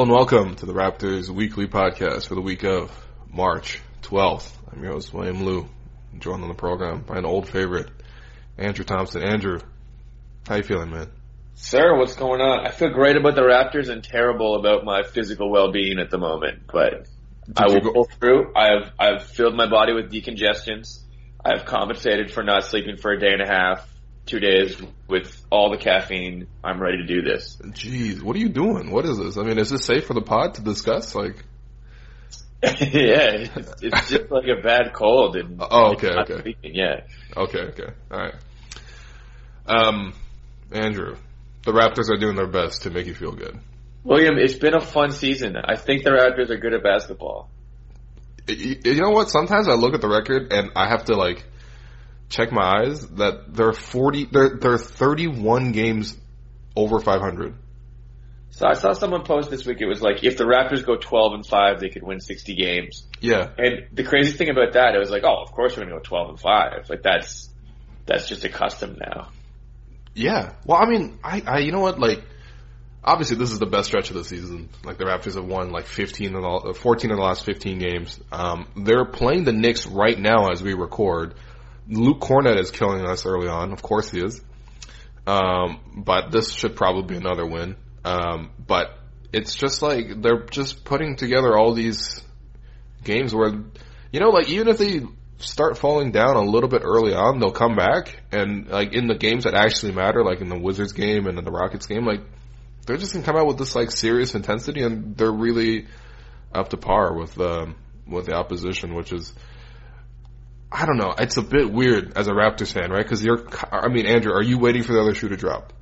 Hello and welcome to the Raptors weekly podcast for the week of March 12th. I'm your host, William Lou, joined on the program by an old favorite, Andrew Thompson. Andrew, how you feeling, man? Sir, what's going on? I feel great about the Raptors and terrible about my physical well-being at the moment, but Did I will go- pull through. I have I've filled my body with decongestions. I have compensated for not sleeping for a day and a half, two days with all the caffeine. I'm ready to do this. Jeez, what are you doing? What is this? I mean, is this safe for the pod to discuss? Like, yeah, it's, it's just like a bad cold and Oh, okay, okay. sleeping, yeah. okay, okay, alright. Um, Andrew, the Raptors are doing their best to make you feel good. William, it's been a fun season. I think the Raptors are good at basketball. You know what? Sometimes I look at the record and I have to like check my eyes that there are 40, they're, they're 31 games over 500. So I saw someone post this week. It was like if the Raptors go 12 and 5, they could win 60 games. Yeah. And the crazy thing about that, it was like, oh, of course we're gonna go 12 and 5. Like that's, that's just a custom now. Yeah. Well, I mean, I, I, you know what? Like, obviously this is the best stretch of the season. Like the Raptors have won like 15 of the, 14 of the last 15 games. Um, they're playing the Knicks right now as we record. Luke Kornet is killing us early on. Of course he is. Um, but this should probably be another win. Um, but it's just like they're just putting together all these games where, you know, like even if they start falling down a little bit early on, they'll come back and like in the games that actually matter, like in the Wizards game and in the Rockets game, like they're just gonna come out with this like serious intensity and they're really up to par with um, with the opposition, which is. I don't know. It's a bit weird as a Raptors fan, right? Because you're, I mean, Andrew, are you waiting for the other shoe to drop?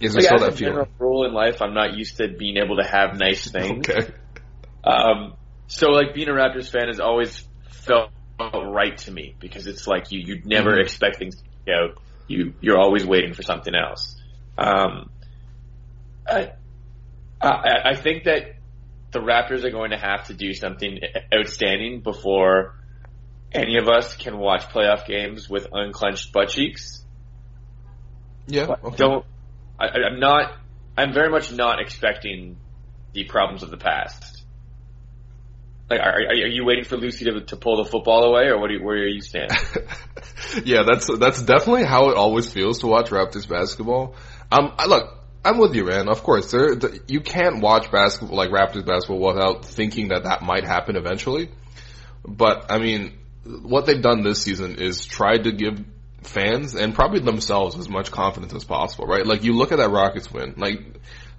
Is there Like still that feeling? general rule in life, I'm not used to being able to have nice things. Okay. Um, so like being a Raptors fan has always felt right to me because it's like you, you'd never Mhm. expect things to work out. You, you're always waiting for something else. Um, I, I, I think that the Raptors are going to have to do something outstanding before any of us can watch playoff games with unclenched butt cheeks. Yeah. Okay. Don't. I, I'm not. I'm very much not expecting the problems of the past. Like, are, are are you waiting for Lucy to to pull the football away, or what? Do you, where are you standing? yeah, that's that's definitely how it always feels to watch Raptors basketball. Um, I, look, I'm with you, man. Of course, there the, you can't watch basketball like Raptors basketball without thinking that that might happen eventually. But I mean, what they've done this season is tried to give fans and probably themselves as much confidence as possible, right? Like you look at that Rockets win, like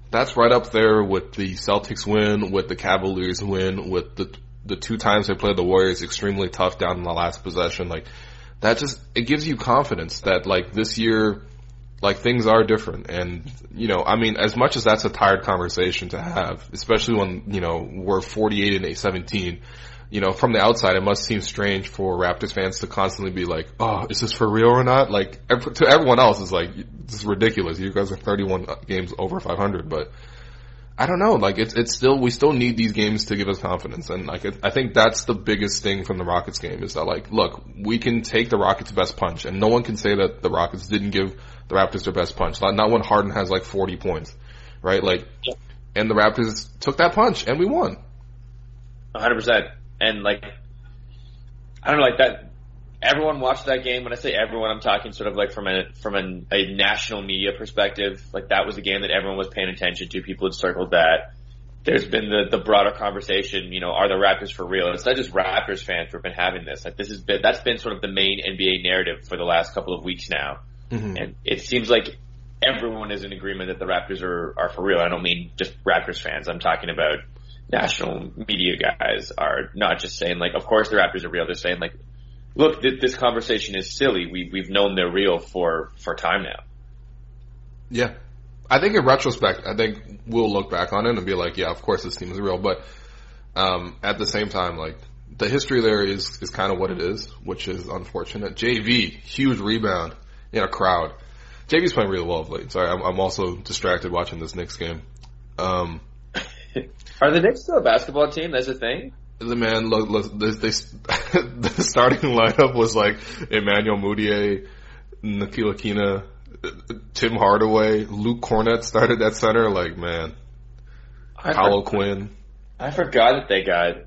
that's right up there with the Celtics win, with the Cavaliers win, with the the two times they played the Warriors extremely tough down in the last possession. Like that just it gives you confidence that like this year like things are different and you know I mean as much as that's a tired conversation to have especially when you know we're 48 and 17 you know from the outside it must seem strange for Raptors fans to constantly be like oh is this for real or not like to everyone else it's like this is ridiculous you guys are 31 games over 500 but I don't know. Like it's it's still we still need these games to give us confidence, and like it, I think that's the biggest thing from the Rockets game is that like look we can take the Rockets' best punch, and no one can say that the Rockets didn't give the Raptors their best punch. Not, not when Harden has like forty points, right? Like, and the Raptors took that punch and we won. hundred percent. And like, I don't know, like that, everyone watched that game. When I say everyone, I'm talking sort of like from a, from an, a national media perspective. Like that was a game that everyone was paying attention to. People had circled that. There's been the, the broader conversation, you know, are the Raptors for real? And it's not just Raptors fans who've been having this. Like this has been, that's been sort of the main NBA narrative for the last couple of weeks now. Mm-hmm. And it seems like everyone is in agreement that the Raptors are, are for real. I don't mean just Raptors fans. I'm talking about national media guys are not just saying like, of course the Raptors are real. They're saying like, look, th- this conversation is silly. We, we've known they're real for, for time now. Yeah. I think in retrospect, I think we'll look back on it and be like, yeah, of course this team is real. But, um, at the same time, like, the history there is, is kind of what it is, which is unfortunate. JV, huge rebound in a crowd. JV's playing really well of late. Sorry, I'm, I'm also distracted watching this Knicks game. Um, Are the Knicks still a basketball team? That's a thing? the man, look, look they, they, the starting lineup was like Emmanuel Mudiay, Nikola Kina, Tim Hardaway, Luke Kornet started at center. Like, man, I, Paolo for- Quinn. I forgot that they got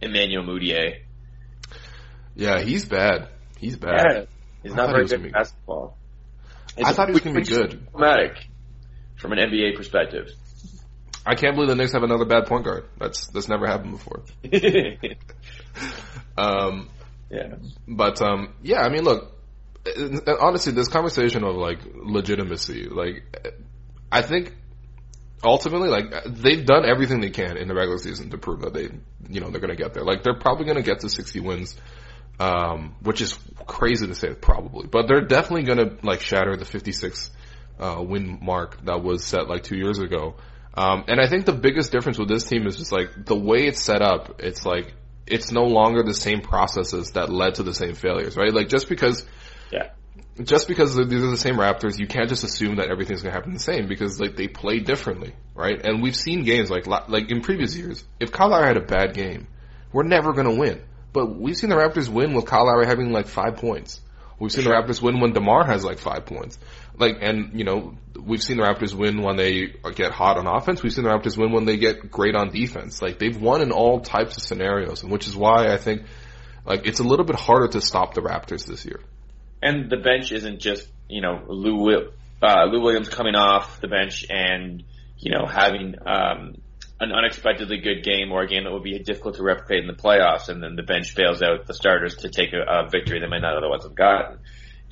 Emmanuel Mudiay. Yeah, he's bad. He's bad. Yeah. He's not he very was good at basketball. I thought he was gonna be good. Problematic from an NBA perspective. I can't believe the Knicks have another bad point guard. That's that's never happened before. Um, yeah. but um, yeah, I mean, look, honestly, this conversation of like legitimacy, like, I think ultimately, like, they've done everything they can in the regular season to prove that they, you know, they're going to get there. Like, they're probably going to get to 60 wins, um, which is crazy to say, probably, but they're definitely going to like shatter the 56 uh, win mark that was set like two years ago. Um, and I think the biggest difference with this team is just like the way it's set up. It's like it's no longer the same processes that led to the same failures, right? Like just because Yeah. just because these are the same Raptors, you can't just assume that everything's gonna happen the same because like they play differently, right? And we've seen games like like in previous years. If Kyle Lowry had a bad game, we're never gonna win. But we've seen the Raptors win with Kyle Lowry having like five points. We've seen the Raptors win when DeMar has like five points. Like, and you know, we've seen the Raptors win when they get hot on offense. We've seen the Raptors win when they get great on defense. Like, they've won in all types of scenarios, and which is why I think, like, it's a little bit harder to stop the Raptors this year. And the bench isn't just, you know, Lou, uh, Lou Williams coming off the bench and, you know, having, um, an unexpectedly good game or a game that would be difficult to replicate in the playoffs and then the bench bails out the starters to take a, a victory they might not otherwise have gotten.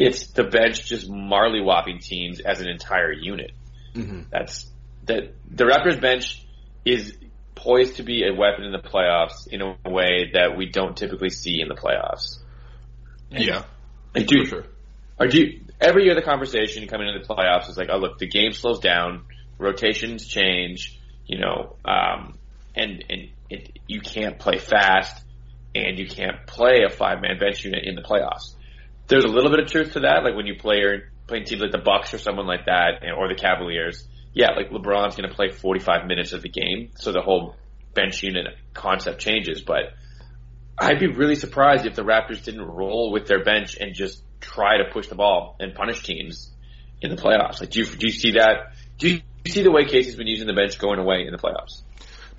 It's the bench just Marley whopping teams as an entire unit. Mm-hmm. That's, that, the Raptors bench is poised to be a weapon in the playoffs in a way that we don't typically see in the playoffs. Yeah, Like, dude, for sure. Or do you, every year the conversation coming into the playoffs is like, oh look, the game slows down, rotations change, you know, um, and and it, you can't play fast, and you can't play a five man bench unit in the playoffs. There's a little bit of truth to that, like when you play or playing teams like the Bucks or someone like that, or the Cavaliers. Yeah, like LeBron's going to play 45 minutes of the game, so the whole bench unit concept changes. But I'd be really surprised if the Raptors didn't roll with their bench and just try to push the ball and punish teams in the playoffs. Like, do you, do you see that? Do you see the way Casey's been using the bench going away in the playoffs?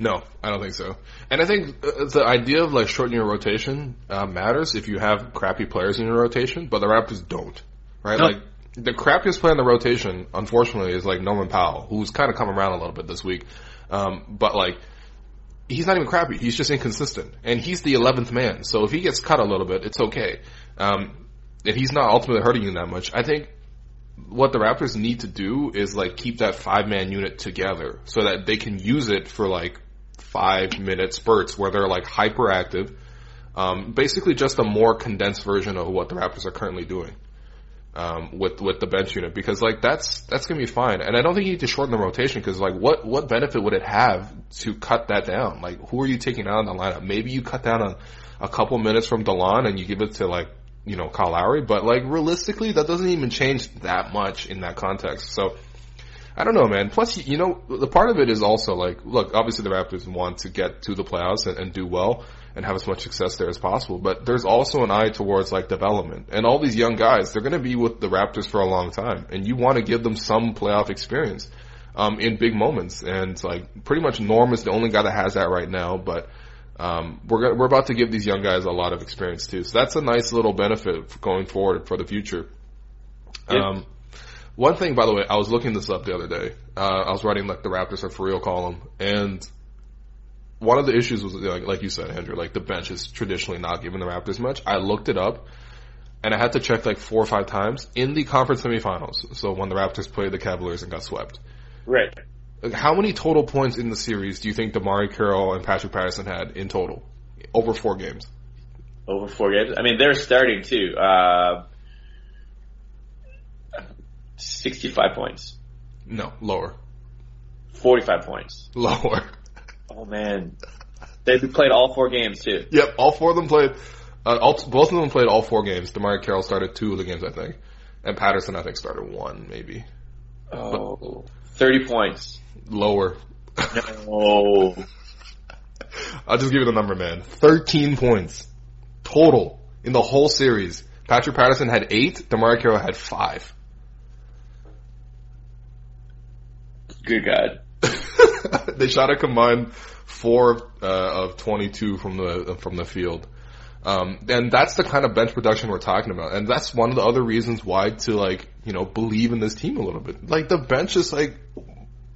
No, I don't think so. And I think uh, the idea of like shortening your rotation uh, matters if you have crappy players in your rotation, but the Raptors don't, right? No. Like the crappiest player in the rotation, unfortunately, is like Norman Powell, who's kind of come around a little bit this week. Um, but like he's not even crappy; he's just inconsistent, and he's the eleventh man. So if he gets cut a little bit, it's okay. Um, and he's not ultimately hurting you that much. I think what the Raptors need to do is like keep that five man unit together so that they can use it for like five minute spurts where they're like hyperactive. Um, basically just a more condensed version of what the Raptors are currently doing. Um, with, with the bench unit because like that's, that's gonna be fine. And I don't think you need to shorten the rotation because like what, what benefit would it have to cut that down? Like who are you taking out in the lineup? Maybe you cut down a, a couple minutes from DeLon and you give it to like, you know, Kyle Lowry, but like realistically that doesn't even change that much in that context. So, I don't know, man. Plus, you know, the part of it is also like, look, obviously the Raptors want to get to the playoffs and, and do well and have as much success there as possible, but there's also an eye towards like development. And all these young guys, they're going to be with the Raptors for a long time, and you want to give them some playoff experience. um, in big moments. And like pretty much Norm is the only guy that has that right now, but um, we're we're about to give these young guys a lot of experience too. So that's a nice little benefit going forward for the future. Yeah. One thing, by the way, I was looking this up the other day. Uh, I was writing like the Raptors are for real column, and one of the issues was like, like you said, Andrew, like the bench is traditionally not giving the Raptors much. I looked it up, and I had to check like four or five times in the conference semifinals. So when the Raptors played the Cavaliers and got swept, Right. how many total points in the series do you think DeMarre Carroll and Patrick Patterson had in total over four games? Over four games. I mean, they're starting too. Uh, 65 points. No, lower, 45 points. lower. Oh man. They played all four games too. Yep, all four of them played. Uh, all, both of them played all four games. DeMarre Carroll started two of the games, I think, and Patterson, I think, started one, maybe Oh. 30 points. lower. No. I'll just give you the number, man. Thirteen points total in the whole series. Patrick Patterson had eight. DeMarre Carroll had five. Good God. they shot a combined four uh, of twenty-two from the from the field. Um, and that's the kind of bench production we're talking about. And that's one of the other reasons why to like, you know, believe in this team a little bit. Like the bench is like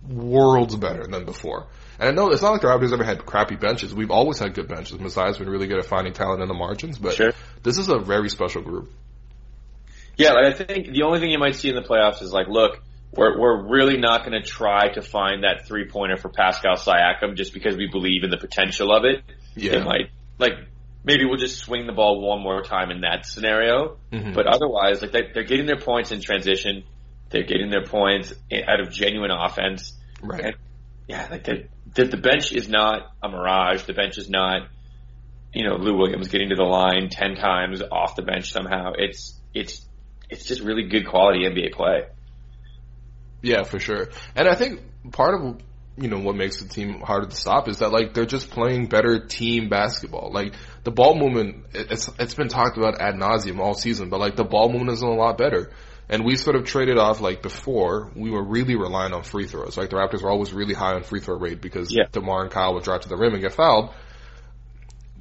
worlds better than before. And I know it's not like the Raptors ever had crappy benches. We've always had good benches. Masai's been really good at finding talent in the margins, but Sure. this is a very special group. Yeah, like I think the only thing you might see in the playoffs is like, look, we're we're really not going to try to find that three pointer for Pascal Siakam just because we believe in the potential of it. Yeah. It might like maybe we'll just swing the ball one more time in that scenario. Mhm. But otherwise, like they, they're getting their points in transition, they're getting their points out of genuine offense. Right. And yeah, like the, the the bench is not a mirage. The bench is not, you know, Lou Williams getting to the line ten times off the bench somehow. It's it's it's just really good quality NBA play. Yeah, for sure. And I think part of you know what makes the team harder to stop is that like they're just playing better team basketball. Like the ball movement, it's it's been talked about ad nauseum all season, but like the ball movement is a lot better. And we sort of traded off like before. We were really relying on free throws. Like the Raptors were always really high on free throw rate because Yeah. Demar and Kyle would drive to the rim and get fouled.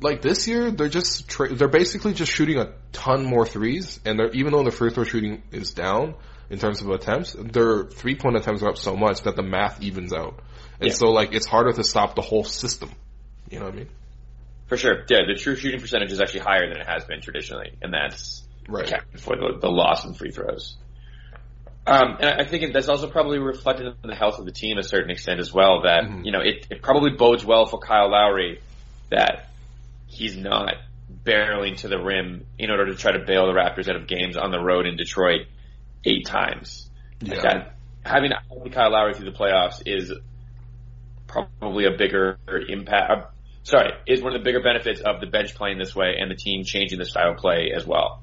Like this year, they're just tra- they're basically just shooting a ton more threes, and they're even though the free throw shooting is down in terms of attempts, their three point attempts are up so much that the math evens out, and Yeah. so like it's harder to stop the whole system. You know what I mean? For sure. Yeah, the true shooting percentage is actually higher than it has been traditionally, and that's Right. for the, the loss in free throws. Um, and I think that's also probably reflected in the health of the team to a certain extent as well. That Mhm. you know it, it probably bodes well for Kyle Lowry that he's not barreling to the rim in order to try to bail the Raptors out of games on the road in Detroit eight times. Like that having Kyle Lowry through the playoffs is probably a bigger impact. Uh, sorry, is one of the bigger benefits of the bench playing this way and the team changing the style of play as well.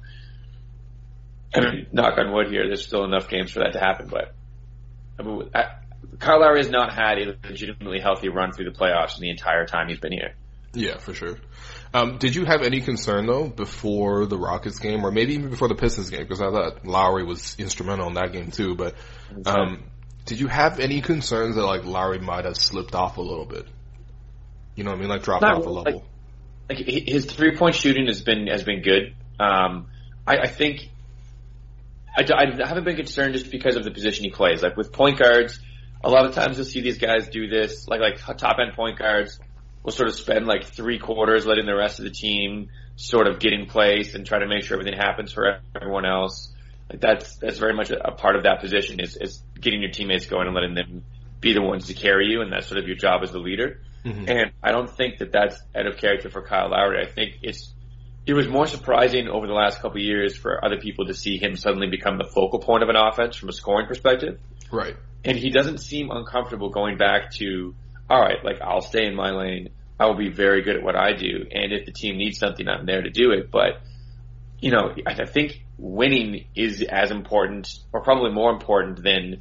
I mean, knock on wood here, there's still enough games for that to happen, but I mean, I, Kyle Lowry has not had a legitimately healthy run through the playoffs in the entire time he's been here. Yeah, for sure. Um, did you have any concern though before the Rockets game, or maybe even before the Pistons game? Because I thought Lowry was instrumental in that game too. But um, did you have any concerns that like Lowry might have slipped off a little bit? You know what I mean? Like dropped Not off a level. like hi- his three point shooting has been has been good. Um, I, I think I, I haven't been concerned just because of the position he plays. Like with point guards, a lot of times you'll see these guys do this. Like like top end point guards will sort of spend like three quarters letting the rest of the team sort of get in place and try to make sure everything happens for everyone else. Like that's that's very much a, part of that position is is getting your teammates going and letting them be the ones to carry you, and that's sort of your job as the leader. Mhm. And I don't think that that's out of character for Kyle Lowry. I think it's it was more surprising over the last couple of years for other people to see him suddenly become the focal point of an offense from a scoring perspective. Right. And he doesn't seem uncomfortable going back to, all right, like I'll stay in my lane. I will be very good at what I do. And if the team needs something, I'm there to do it. But, you know, I I think winning is as important or probably more important than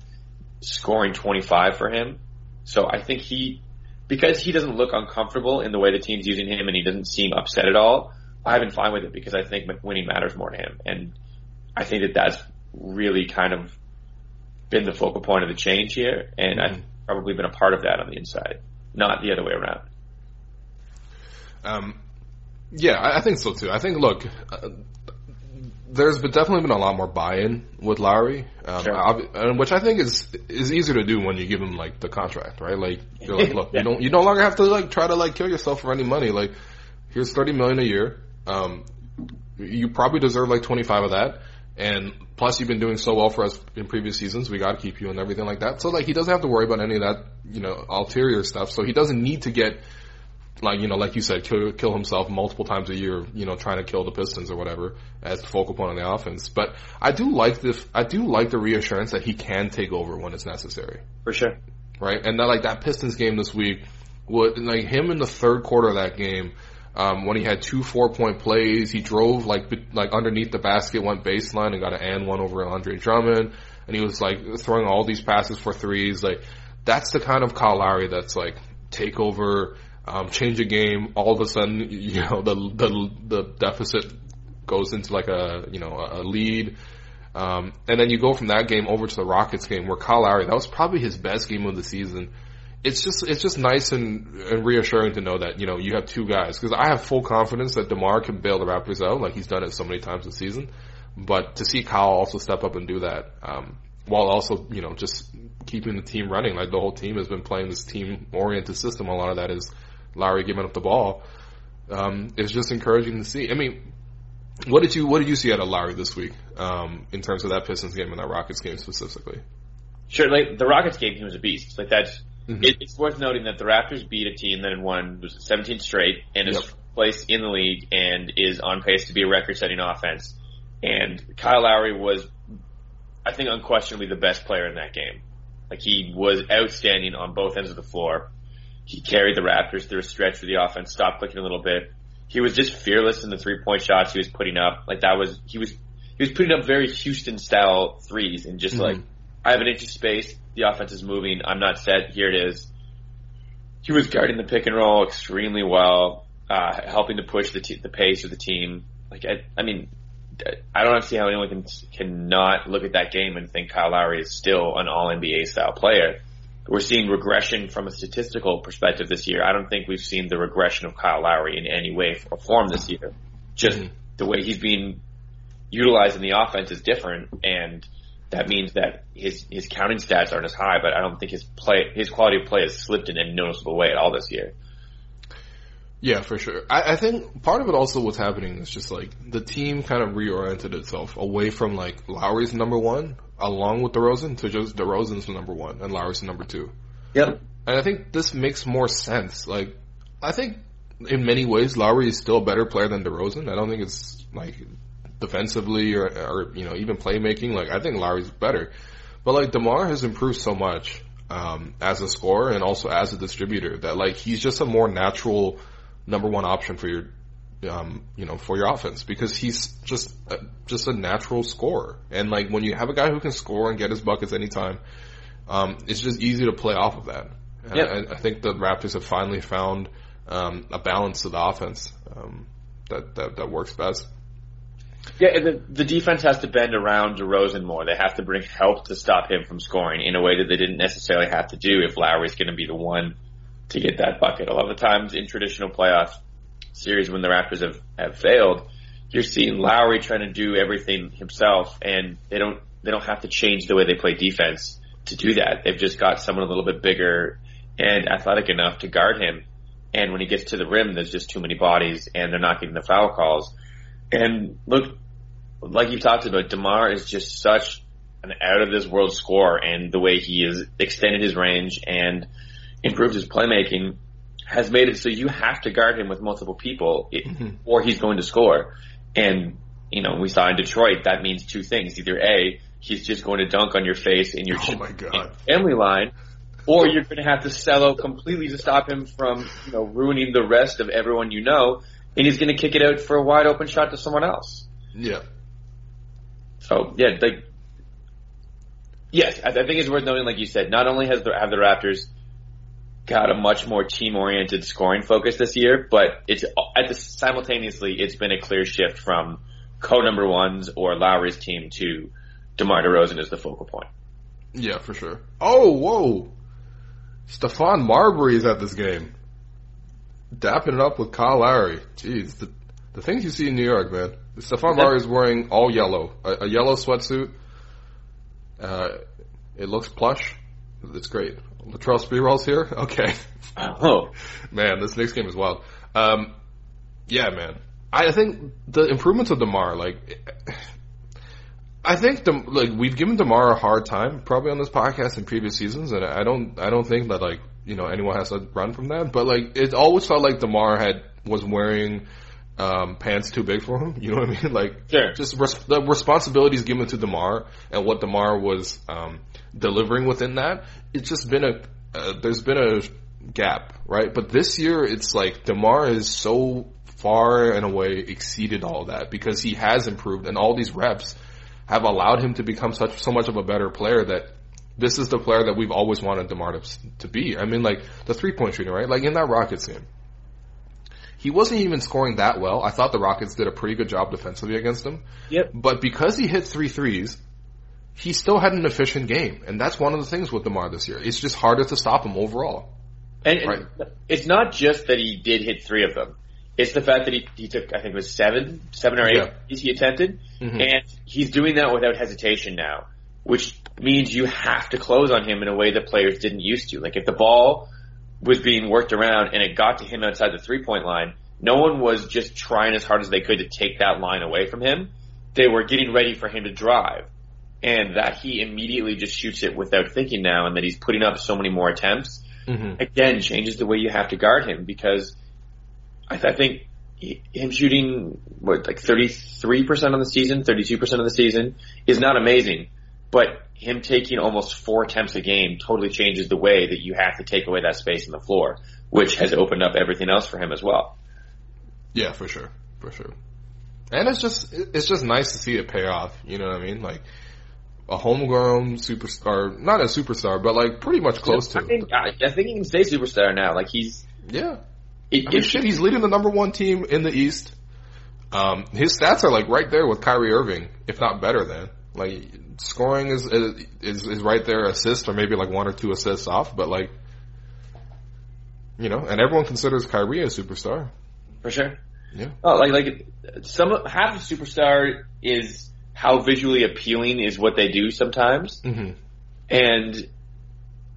scoring 25 for him. So I think he, because he doesn't look uncomfortable in the way the team's using him and he doesn't seem upset at all, I've been fine with it because I think winning matters more to him. And I think that that's really kind of been the focal point of the change here, and mm-hmm. I've probably been a part of that on the inside, not the other way around. Um, yeah, I, think so too. I think look, uh, there's been definitely been a lot more buy-in with Lowry, um, sure. which I think is is easier to do when you give him like the contract, right? Like you're like, look, yeah. you don't you no longer have to like try to like kill yourself for any money. Like here's thirty million a year. Um, you probably deserve like twenty five of that, and plus you've been doing so well for us in previous seasons. We got to keep you and everything like that. So like he doesn't have to worry about any of that, you know, ulterior stuff. So he doesn't need to get like you know, like you said, kill, kill himself multiple times a year, you know, trying to kill the Pistons or whatever as the focal point on the offense. But I do like the I do like the reassurance that he can take over when it's necessary. For sure, right? And that like that Pistons game this week, would like him in the third quarter of that game. Um, when he had two four point plays, he drove like like underneath the basket, went baseline, and got an and one over Andre Drummond, and he was like throwing all these passes for threes. Like that's the kind of Kyle Lowry that's like take over um, change a game, all of a sudden, you know, the, the, the deficit goes into like a, you know, a lead. Um, and then you go from that game over to the Rockets game where Kyle Lowry, that was probably his best game of the season. It's just, it's just nice and, and reassuring to know that, you know, you have two guys. Cause I have full confidence that DeMar can bail the Raptors out like he's done it so many times this season. But to see Kyle also step up and do that, um, while also, you know, just keeping the team running, like the whole team has been playing this team oriented system. A lot of that is Lowry giving up the ball. Um, it's just encouraging to see. I mean, what did you what did you see out of Lowry this week um, in terms of that Pistons game and that Rockets game specifically? Sure, like the Rockets game, he was a beast. Like that's mm-hmm. it, it's worth noting that the Raptors beat a team that had won was 17 straight and is yep. placed in the league and is on pace to be a record-setting offense. And Kyle Lowry was, I think, unquestionably the best player in that game. Like he was outstanding on both ends of the floor. He carried the Raptors through a stretch where the offense stopped clicking a little bit. He was just fearless in the three point shots he was putting up. Like that was he was he was putting up very Houston style threes and just mm-hmm. like I have an inch of space. The offense is moving. I'm not set. Here it is. He was guarding the pick and roll extremely well, uh, helping to push the t- the pace of the team. Like I, I mean, I don't see how anyone can cannot look at that game and think Kyle Lowry is still an All NBA style player we're seeing regression from a statistical perspective this year. I don't think we've seen the regression of Kyle Lowry in any way or form this year. Just mm-hmm. the way he's being utilized in the offense is different, and that means that his his counting stats aren't as high. But I don't think his play his quality of play has slipped in a noticeable way at all this year. Yeah, for sure. I, I think part of it also what's happening is just like the team kind of reoriented itself away from like Lowry's number one, along with DeRozan, to just DeRozan's number one and Lowry's number two. Yep. And I think this makes more sense. Like, I think in many ways Lowry is still a better player than DeRozan. I don't think it's like defensively or, or you know even playmaking. Like I think Lowry's better, but like Demar has improved so much um, as a scorer and also as a distributor that like he's just a more natural number one option for your, um, you know, for your offense because he's just a, just a natural scorer. And like when you have a guy who can score and get his buckets anytime, um, it's just easy to play off of that. Yep. I, I, think the Raptors have finally found um, a balance to the offense um, that, that that works best. Yeah, the, the defense has to bend around DeRozan more. They have to bring help to stop him from scoring in a way that they didn't necessarily have to do if Lowry's going to be the one to get that bucket. A lot of the times in traditional playoff series when the Raptors have, have failed, you're seeing Lowry trying to do everything himself and they don't, they don't have to change the way they play defense to do that. They've just got someone a little bit bigger and athletic enough to guard him. And when he gets to the rim, there's just too many bodies and they're not getting the foul calls. And look, like you've talked about, DeMar is just such an out of this world scorer and the way he has extended his range and improved his playmaking has made it so you have to guard him with multiple people mm-hmm. or he's going to score. And, you know, we saw in Detroit, that means two things. Either A, he's just going to dunk on your face in your oh my God. family line, or you're going to have to sell out completely to stop him from, you know, ruining the rest of everyone you know, and he's going to kick it out for a wide open shot to someone else. Yeah. So, yeah, like, yes, I, I think it's worth noting, like you said, not only has the, have the Raptors – got a much more team oriented scoring focus this year, but it's at the simultaneously it's been a clear shift from co number ones or Lowry's team to DeMar DeRozan as the focal point. Yeah, for sure. Oh, whoa. Stephon Marbury is at this game. Dapping it up with Kyle Lowry. Jeez, the, the things you see in New York, man. Stephon Marbury is wearing all yellow. A, a yellow sweatsuit. Uh, it looks plush. It's great. Latrell Sprewell's here? Okay. Oh. man, this next game is wild. Um, yeah, man. I think the improvements of DeMar, like, I think the, like we've given Demar a hard time probably on this podcast in previous seasons, and I don't I don't think that like you know anyone has to run from that. But like it always felt like Demar had was wearing um, pants too big for him. You know what I mean? Like Sure. just res- the responsibilities given to Demar and what Demar was um, delivering within that. It's just been a uh, there's been a gap, right? But this year it's like Demar is so far and away exceeded all that because he has improved and all these reps have allowed him to become such so much of a better player that this is the player that we've always wanted DeMar to, to be. I mean, like the three point shooting, right? Like in that Rockets game, he wasn't even scoring that well. I thought the Rockets did a pretty good job defensively against him. Yep. But because he hit three threes, he still had an efficient game, and that's one of the things with DeMar this year. It's just harder to stop him overall. And, and Right. it's not just that he did hit three of them. It's the fact that he, he took, I think it was seven, seven or eight Yeah. he attempted. Mhm. And he's doing that without hesitation now, which means you have to close on him in a way that players didn't used to. Like if the ball was being worked around and it got to him outside the three point line, no one was just trying as hard as they could to take that line away from him. They were getting ready for him to drive. And that he immediately just shoots it without thinking now and that he's putting up so many more attempts Mm-hmm. again changes the way you have to guard him because I, I think he, him shooting what like 33% of the season, 32% of the season is not amazing, but him taking almost four attempts a game totally changes the way that you have to take away that space in the floor, which has opened up everything else for him as well. Yeah, for sure, for sure. And it's just it's just nice to see it pay off. You know what I mean? Like a homegrown superstar, not a superstar, but like pretty much close to. I think, I, I think he can stay superstar now. Like he's, Yeah. it, I mean, shit, he's leading the number one team in the East. Um, his stats are like right there with Kyrie Irving, if not better than. Like scoring is is is right there, assists or maybe like one or two assists off, but like, you know, and everyone considers Kyrie a superstar. for sure. Yeah. Oh, like like some half of superstar is how visually appealing is what they do sometimes, Mm-hmm. and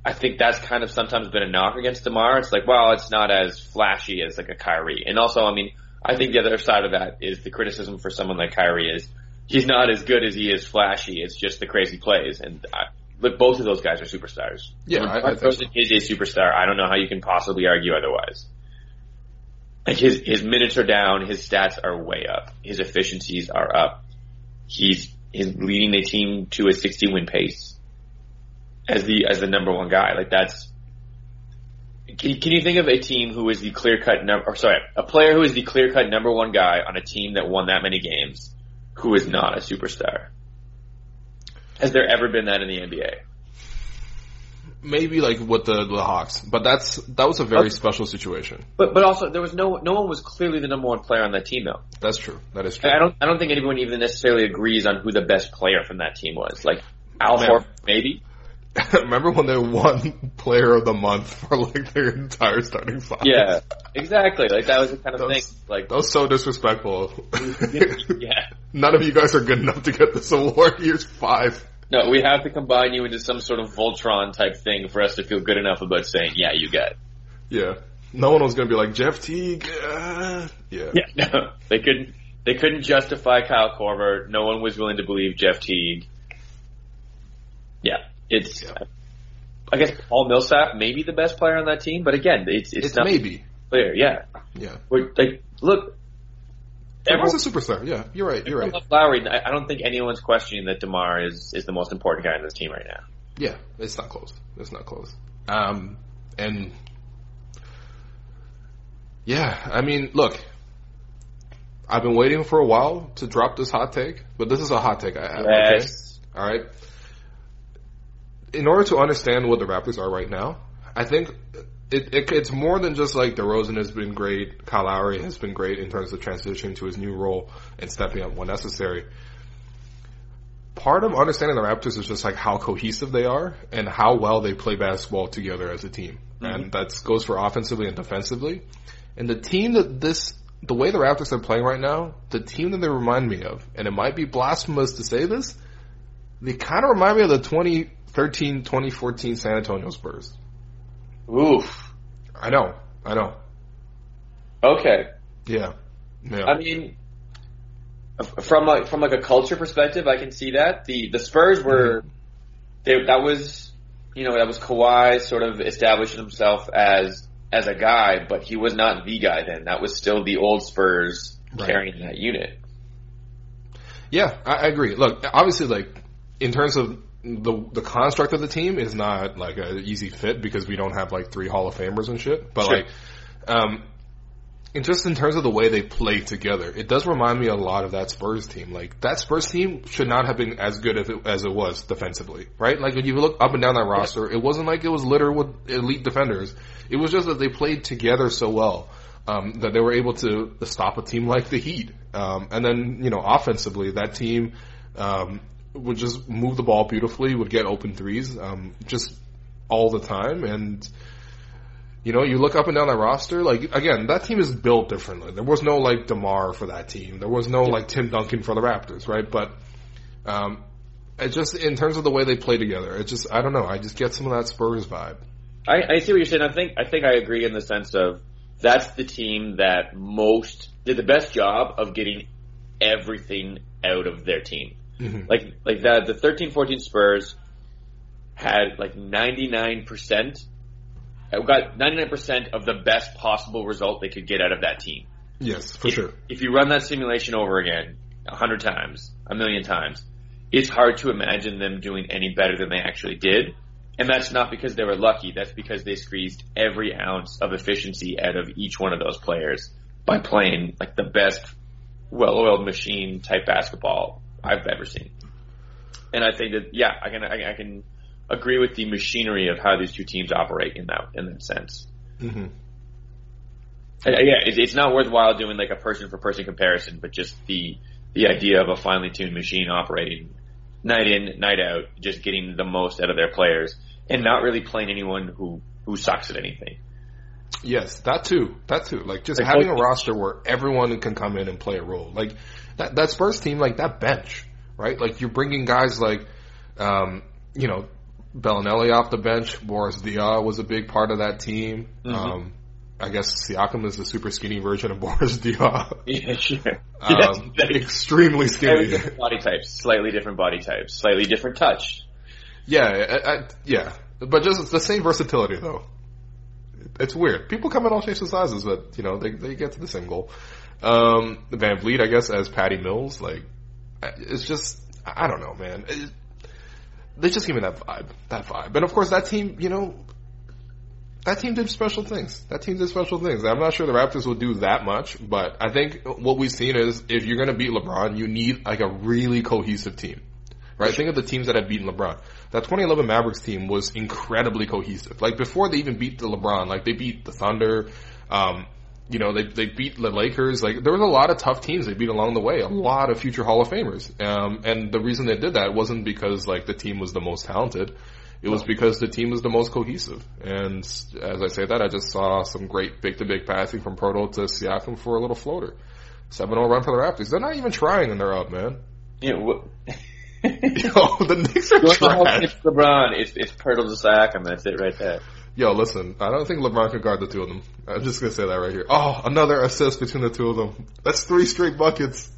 I think that's kind of sometimes been a knock against Demar. It's like, well, it's not as flashy as like a Kyrie, and also, I mean, I think the other side of that is the criticism for someone like Kyrie is he's not as good as he is flashy. It's just the crazy plays, and I, look, both of those guys are superstars. Yeah, When I- I think Derozan is a superstar. I don't know how you can possibly argue otherwise. Like his his minutes are down, his stats are way up, his efficiencies are up. He's he's leading the team to a 60 win pace as the as the number one guy. Like that's. Can you, can you think of a team who is the clear cut number? Or sorry, a player who is the clear cut number one guy on a team that won that many games, who is not a superstar? Has there ever been that in the NBA? Maybe like with the the Hawks, but that's that was a very Okay. special situation. But but also there was no no one was clearly the number one player on that team though. That's true. That is true. I don't I don't think anyone even necessarily agrees on who the best player from that team was. Like Al. Horford, maybe. Remember when they won Player of the Month for like their entire starting five? Yeah, exactly. Like that was the kind of thing. Like That was so disrespectful. yeah. None of you guys are good enough to get this award. Here's five. No, we have to combine you into some sort of Voltron type thing for us to feel good enough about saying, yeah, you got it. Yeah. No one was gonna be like Jeff Teague. Uh, yeah. Yeah, no, they couldn't. They couldn't justify Kyle Korver. No one was willing to believe Jeff Teague. Yeah, it's. Yeah. I guess Paul Millsap may be the best player on that team, but again, it's it's, It's not maybe. clear. Yeah, Yeah. We're, like look, Everyone's everyone, a superstar. Yeah, you're right. You're right. Lowry. I don't think anyone's questioning that Demar is is the most important guy on this team right now. Yeah, it's not close. It's not close. Um, and yeah, I mean, look, I've been waiting for a while to drop this hot take, but this is a hot take I have. Okay, Yes. all right. In order to understand what the Raptors are right now, I think it, it it's more than just like DeRozan has been great. Kyle Lowry has been great in terms of transitioning to his new role and stepping up when necessary. part of understanding the Raptors is just like how cohesive they are and how well they play basketball together as a team. Mm-hmm. And that goes for offensively and defensively. And the team that this, the way the Raptors are playing right now, the team that they remind me of, and it might be blasphemous to say this, they kind of remind me of the 2013, 2014 San Antonio Spurs. Oof. I know. I know. Okay. Yeah. Yeah. I mean, from like from like a culture perspective, I can see that the the Spurs were mm-hmm. they, that was you know that was Kawhi sort of establishing himself as as a guy, but he was not the guy then. That was still the old Spurs right. carrying that unit. Yeah, I, I agree. Look, obviously, like in terms of the the construct of the team is not like an easy fit because we don't have like three Hall of Famers and shit. But sure. like, um, and just in terms of the way they play together, it does remind me a lot of that Spurs team. Like that Spurs team should not have been as good as it, as it was defensively, right? Like when you look up and down that roster, it wasn't like it was littered with elite defenders. It was just that they played together so well. Um, that they were able to stop a team like the Heat. Um, and then, you know, offensively, that team, um, would just move the ball beautifully, would get open threes, um, just all the time. And, you know, you look up and down that roster, like, again, that team is built differently. There was no, like, DeMar for that team. There was no, like, Tim Duncan for the Raptors, right? But, um, it just, in terms of the way they play together, it just, I don't know, I just get some of that Spurs vibe. I, I see what you're saying. I think, I think I agree in the sense of that's the team that most, did the best job of getting everything out of their team. Mm-hmm. Like, like that, the 13-14 Spurs had like 99% got 99% of the best possible result they could get out of that team. Yes, for if, sure. If you run that simulation over again, a hundred times, a million times, it's hard to imagine them doing any better than they actually did. And that's not because they were lucky. That's because they squeezed every ounce of efficiency out of each one of those players by playing like the best well-oiled machine type basketball I've ever seen. And I think that, yeah, I can, I, I can agree with the machinery of how these two teams operate in that in that sense. Mm-hmm. Yeah, it's not worthwhile doing like a person for person comparison, but just the the idea of a finely tuned machine operating night in, night out, just getting the most out of their players, and not really playing anyone who who sucks at anything. Yes, that too. That too. Like just like, having a roster where everyone can come in and play a role. Like that that Spurs team, like that bench, right? Like you're bringing guys like, um, you know, Belinelli off the bench. Boris Diaw was a big part of that team. Mm-hmm. Um, I guess Siakam is the super skinny version of Boris Diaw. Yeah, sure. Um, yes, extremely skinny. Different body types, slightly different body types, slightly different touch. Yeah, I, I, yeah, but just the same versatility though. It's weird. People come in all shapes and sizes, but you know they they get to the goal. Um, VanVleet, I guess, as Patty Mills, like it's just I don't know, man. It, they just give me that vibe, that vibe. And of course, that team, you know, that team did special things. That team did special things. I'm not sure the Raptors will do that much, but I think what we've seen is if you're going to beat LeBron, you need like a really cohesive team. Right? Think of the teams that have beaten LeBron. That 2011 Mavericks team was incredibly cohesive. Like before they even beat the LeBron, like they beat the Thunder, um, you know, they they beat the Lakers. Like there was a lot of tough teams they beat along the way. A lot of future Hall of Famers. Um, and the reason they did that wasn't because like the team was the most talented. It was because the team was the most cohesive. And as I say that, I just saw some great big to big passing from Poeltl to Siakam for a little floater. 7-0 run for the Raptors. They're not even trying and they're up, man. Yeah, what? Yo, the Knicks are trying. It's LeBron. It's, it's Poeltl to Siakam. That's it right there. Yo, listen, I don't think LeBron can guard the two of them. I'm just gonna say that right here. Oh, another assist between the two of them. That's three straight buckets.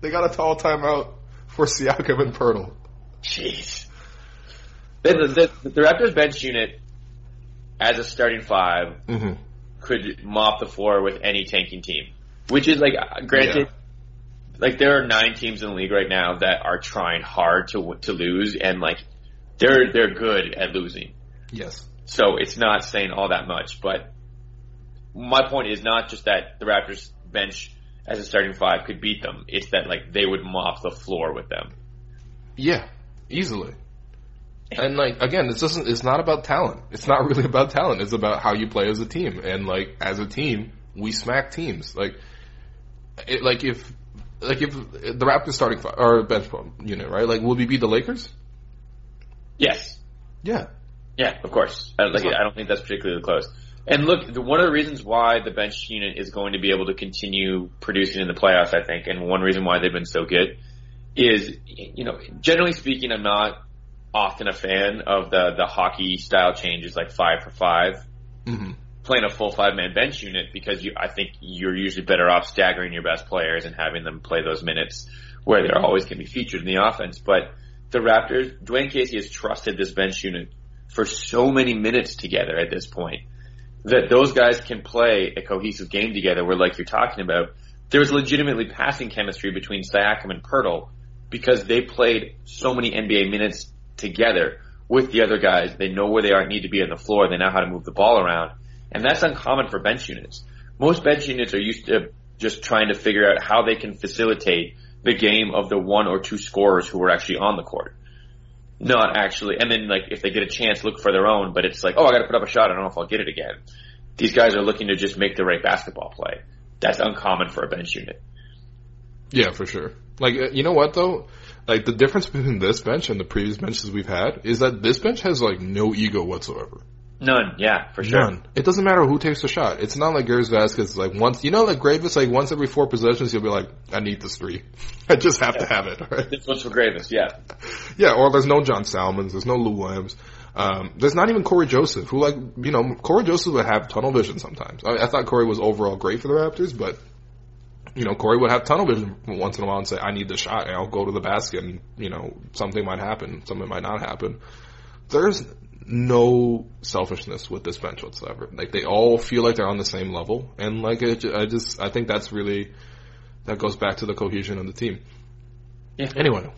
They got a tall timeout for Siakam and Poeltl. Jeez. The, the, the, Raptors bench unit, as a starting 5 mm-hmm. could mop the floor with any tanking team. Which is like, granted, yeah. Like there are nine teams in the league right now that are trying hard to to lose, and like they're they're good at losing. Yes. So it's not saying all that much, but my point is not just that the Raptors bench as a starting five could beat them. It's that like they would mop the floor with them. Yeah, easily. And like again, it's just it's not about talent. It's not really about talent. It's about how you play as a team. And like as a team, we smack teams. Like it, like if like if the Raptors starting five, or bench unit, right? Like, will we beat the Lakers? Yes. Yeah. Yeah, of course. I, like, I don't think that's particularly close. And look, the, one of the reasons why the bench unit is going to be able to continue producing in the playoffs, I think, and one reason why they've been so good is, you know, generally speaking, I'm not often a fan of the the hockey style changes like five for 5 mm-hmm. Playing a full five man bench unit because you, I think you're usually better off staggering your best players and having them play those minutes where they're always going to be featured in the offense. But the Raptors, Dwane Casey has trusted this bench unit for so many minutes together at this point that those guys can play a cohesive game together where like you're talking about, there's legitimately passing chemistry between Siakam and Poeltl because they played so many NBA minutes together with the other guys. They know where they are need to be on the floor. They know how to move the ball around. And that's uncommon for bench units. Most bench units are used to just trying to figure out how they can facilitate the game of the one or two scorers who are actually on the court. Not actually, and then like if they get a chance, look for their own, but it's like, oh, I gotta put up a shot, I don't know if I'll get it again. These guys are looking to just make the right basketball play. That's uncommon for a bench unit. Yeah, for sure. Like, uh, you know what though? Like the difference between this bench and the previous benches we've had is that this bench has like no ego whatsoever. None, yeah, for sure. None. It doesn't matter who takes the shot. It's not like Greivis Vasquez, like once, you know, like Greivis, like once every four possessions, you'll be like, I need this three. I just have yeah. to have it, right? This one's for Greivis, yeah. Yeah, or there's no John Salmons, there's no Lou Williams. Um, there's not even Cory Joseph, who like, you know, Cory Joseph would have tunnel vision sometimes. I, I thought Cory was overall great for the Raptors, but you know, Cory would have tunnel vision once in a while and say, I need the shot and I'll go to the basket and, you know, something might happen, something might not happen. There's no selfishness with this bench whatsoever. Like they all feel like they're on the same level and like it, I just, I think that's really, that goes back to the cohesion of the team. Yeah. Anyway,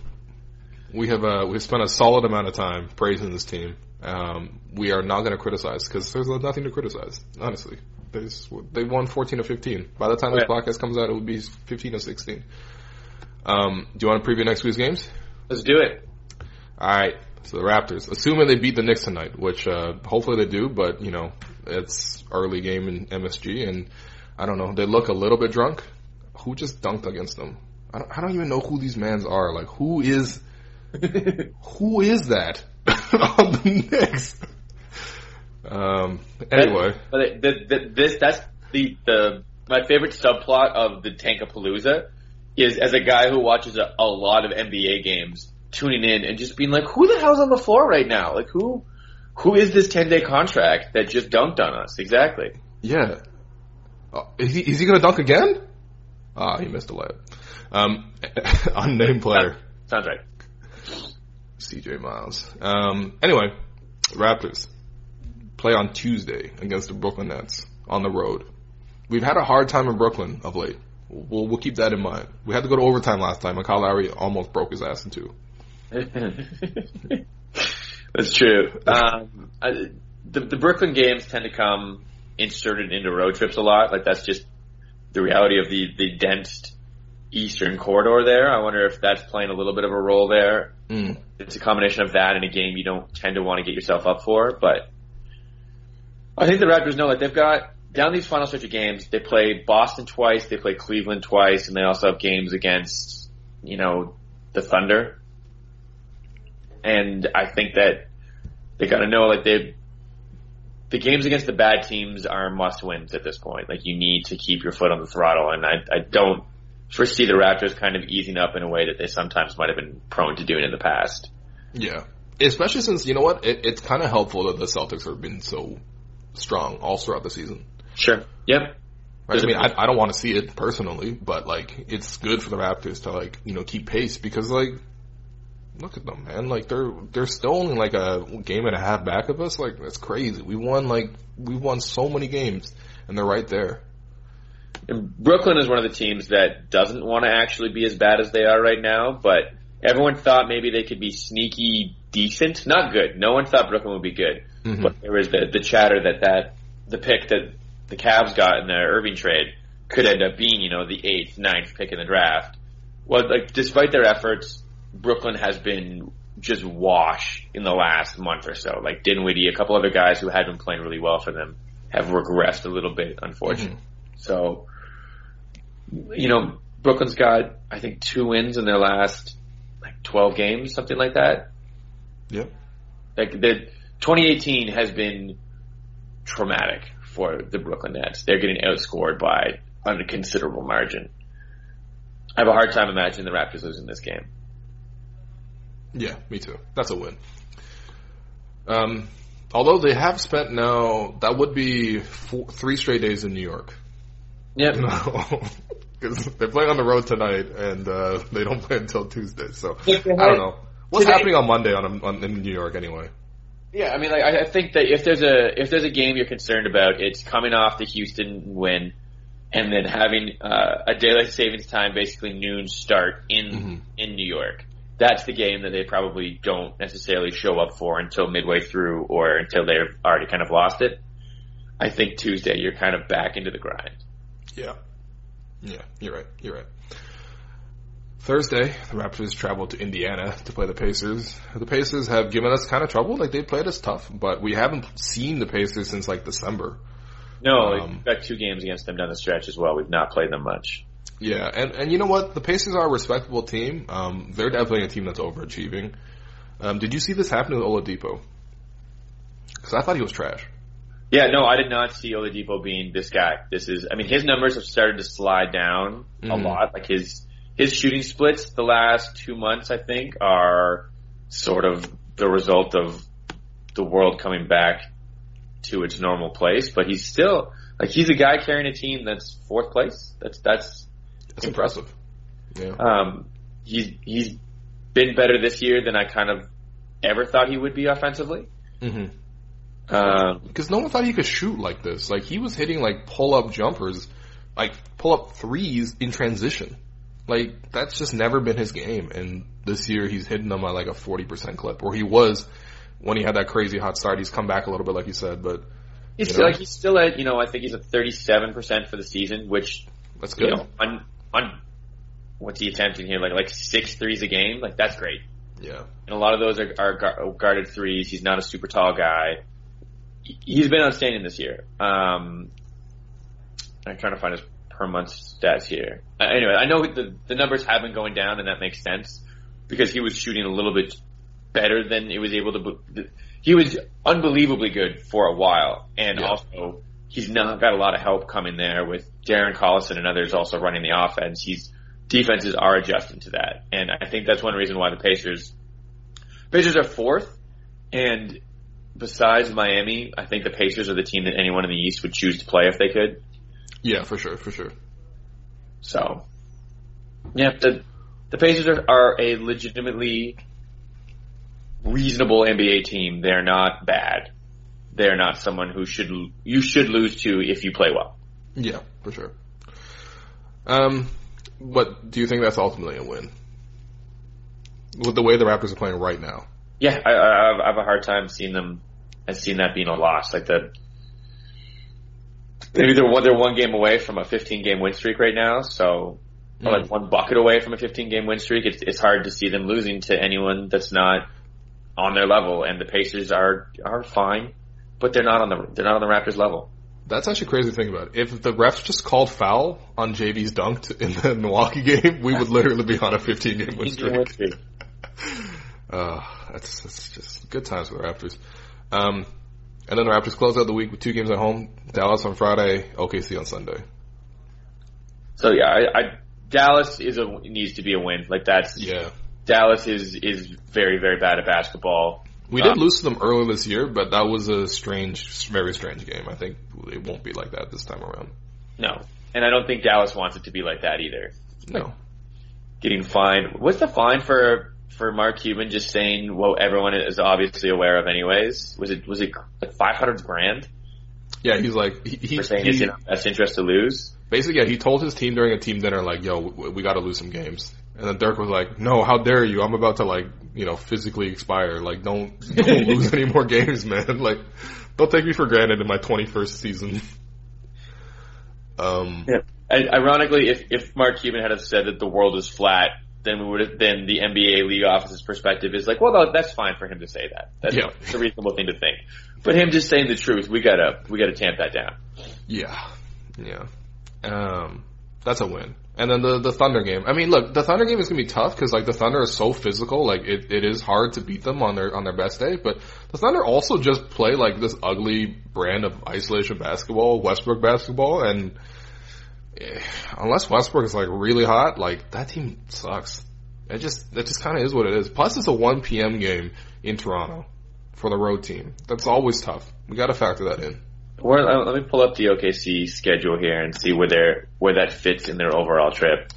we have, uh, we've spent a solid amount of time praising this team. Um, we are not going to criticize because there's nothing to criticize, honestly. They won 14 or 15. By the time this podcast comes out, it will be 15 or 16. Um, do you want to preview next week's games? Let's do it. All right. So the Raptors, assuming they beat the Knicks tonight, which uh, hopefully they do, but you know it's early game in MSG, and I don't know. They look a little bit drunk. Who just dunked against them? I don't, I don't even know who these mans are. Like who is who is that on the Knicks? Um. Anyway, but the, the, this that's the the my favorite subplot of the Tankapalooza is as a guy who watches a, a lot of NBA games, tuning in and just being like, "Who the hell's on the floor right now? Like who who is this ten day contract that just dunked on us?" Exactly. Yeah. Uh, is he is he gonna dunk again? Ah, he missed a layup. Um, unnamed player. Sounds right. CJ Miles. Um, anyway, Raptors play on Tuesday against the Brooklyn Nets on the road. We've had a hard time in Brooklyn of late. We'll, we'll keep that in mind. We had to go to overtime last time, and Kyle Lowry almost broke his ass in two. That's true. Um, I, the, the Brooklyn games tend to come inserted into road trips a lot. Like that's just the reality of the the dense eastern corridor there. I wonder if that's playing a little bit of a role there. Mm. It's a combination of that and a game you don't tend to want to get yourself up for, but I think the Raptors know that they've got down these final stretch of games. They play Boston twice, they play Cleveland twice, and they also have games against you know the Thunder. And I think that they got to know like they the games against the bad teams are must wins at this point. Like you need to keep your foot on the throttle, and I I don't foresee the Raptors kind of easing up in a way that they sometimes might have been prone to doing in the past. Yeah. Especially since, you know what, it, it's kind of helpful that the Celtics have been so strong all throughout the season. Sure. Yep. Right? I mean, I, I don't want to see it personally, but like, it's good for the Raptors to like, you know, keep pace because like, look at them, man. Like they're they're still only like a game and a half back of us. Like that's crazy. We won like we won so many games, and they're right there. And Brooklyn is one of the teams that doesn't want to actually be as bad as they are right now, but everyone thought maybe they could be sneaky decent, not good. No one thought Brooklyn would be good. Mm-hmm. But there was the, the chatter that that the pick that the Cavs got in the Irving trade could end up being, you know, the eighth, ninth pick in the draft. Well, like despite their efforts, Brooklyn has been just wash in the last month or so. Like Dinwiddie, a couple other guys who had been playing really well for them have regressed a little bit, unfortunately. Mm-hmm. So, you know, Brooklyn's got, I think, two wins in their last like 12 games, something like that. Yep. Like the 2018 has been traumatic for the Brooklyn Nets. They're getting outscored by a considerable margin. I have a hard time imagining the Raptors losing this game. Yeah, me too. That's a win. Um, although they have spent now, that would be four, three straight days in New York. Yep. Because they're playing on the road tonight, and uh, they don't play until Tuesday. So I don't know what's today- happening on Monday on, on in New York anyway. Yeah, I mean, like, I think that if there's a if there's a game you're concerned about, it's coming off the Houston win, and then having uh, a daylight savings time, basically noon start in Mhm. in New York. That's the game that they probably don't necessarily show up for until midway through or until they've already kind of lost it. I think Tuesday you're kind of back into the grind. Yeah, yeah, you're right. You're right. Thursday, the Raptors travel to Indiana to play the Pacers. The Pacers have given us kind of trouble. Like they played us tough, but we haven't seen the Pacers since like December. No, Um, we've got two games against them down the stretch as well. We've not played them much. Yeah, and and you know what? The Pacers are a respectable team. Um, they're definitely a team that's overachieving. Um, did you see this happen with Oladipo? Because I thought he was trash. Yeah, no, I did not see Oladipo being this guy. This is, I mean, his numbers have started to slide down a Mhm. lot. Like his his shooting splits the last two months, I think, are sort of the result of the world coming back to its normal place. But he's still like he's a guy carrying a team that's fourth place. That's that's That's impressive. Yeah. um, he's he's been better this year than I kind of ever thought he would be offensively. hmm Um, Because no one thought he could shoot like this. Like he was hitting like pull up jumpers, like pull up threes in transition. Like that's just never been his game. And this year he's hitting them at like a forty percent clip, or he was when he had that crazy hot start. He's come back a little bit, like you said, but He's You still, know? like he's still at you know I think he's at thirty seven percent for the season, which that's you good. know on on what's he attempting here like like six threes a game like that's great. Yeah. And a lot of those are, are gu- guarded threes. He's not a super tall guy. He- He's been outstanding this year. Um, I'm trying to find his per month stats here. Uh, anyway, I know the the numbers have been going down, and that makes sense because he was shooting a little bit better than he was able to. He was unbelievably good for a while, and Yeah. also he's not got a lot of help coming there with Darren Collison and others also running the offense. He's defenses are adjusting to that, and I think that's one reason why the Pacers Pacers are fourth, and besides Miami, I think the Pacers are the team that anyone in the East would choose to play if they could. Yeah, for sure, for sure. So, yeah, the the Pacers are, are a legitimately reasonable NBA team. They're not bad. They're not someone who should you should lose to if you play well. Yeah, for sure. Um, but do you think that's ultimately a win? With the way the Raptors are playing right now. Yeah, I, I, I have a hard time seeing them. I've seen that being a loss. Like the maybe they're one they're one game away from a 15 game win streak right now. So or like one bucket away from a 15 game win streak. It's it's hard to see them losing to anyone that's not on their level. And the Pacers are are fine, but they're not on the they're not on the Raptors level. That's actually crazy to think about. If the refs just called foul on JV's dunk t- in the Milwaukee game, we would literally be on a 15 game win 15 game win streak. streak. Uh, that's, that's just good times for the Raptors. Um, and then the Raptors close out the week with two games at home. Dallas on Friday, OKC on Sunday. So yeah, I, I Dallas is a needs to be a win. Like that's Yeah. Dallas is is very very bad at basketball. We did Um, lose to them earlier this year, but that was a strange, very strange game. I think it won't be like that this time around. No, and I don't think Dallas wants it to be like that either. No. Getting fined. What's the fine for for Mark Cuban just saying what everyone is obviously aware of anyways? Was it was it like five hundred grand Yeah, he's like, he, he, for saying he- it's in our best interest to lose? basically, yeah, he told his team during a team dinner, like, yo, we, we gotta lose some games. And then Dirk was like, no, how dare you? I'm about to like, you know, physically expire. Like, don't, don't lose any more games, man. Like, don't take me for granted in my 21st season. Um, Yeah. I, ironically, if if Mark Cuban had have said that the world is flat, then we would have. Then the NBA league office's perspective is like, well, no, that's fine for him to say that. That's Yeah. a reasonable thing to think. But him just saying the truth, we gotta we gotta tamp that down. yeah, yeah. Um, that's a win. And then the the Thunder game. I mean, look, the Thunder game is gonna be tough because like the Thunder is so physical. Like it, it is hard to beat them on their on their best day. But the Thunder also just play like this ugly brand of isolation basketball, Westbrook basketball, and eh, unless Westbrook is like really hot, like that team sucks. It just that just kind of is what it is. Plus, it's a 1 p.m. game in Toronto for the road team. That's always tough. We got to factor that in. Well, uh, let me pull up the OKC schedule here and see where they where that fits in their overall trip.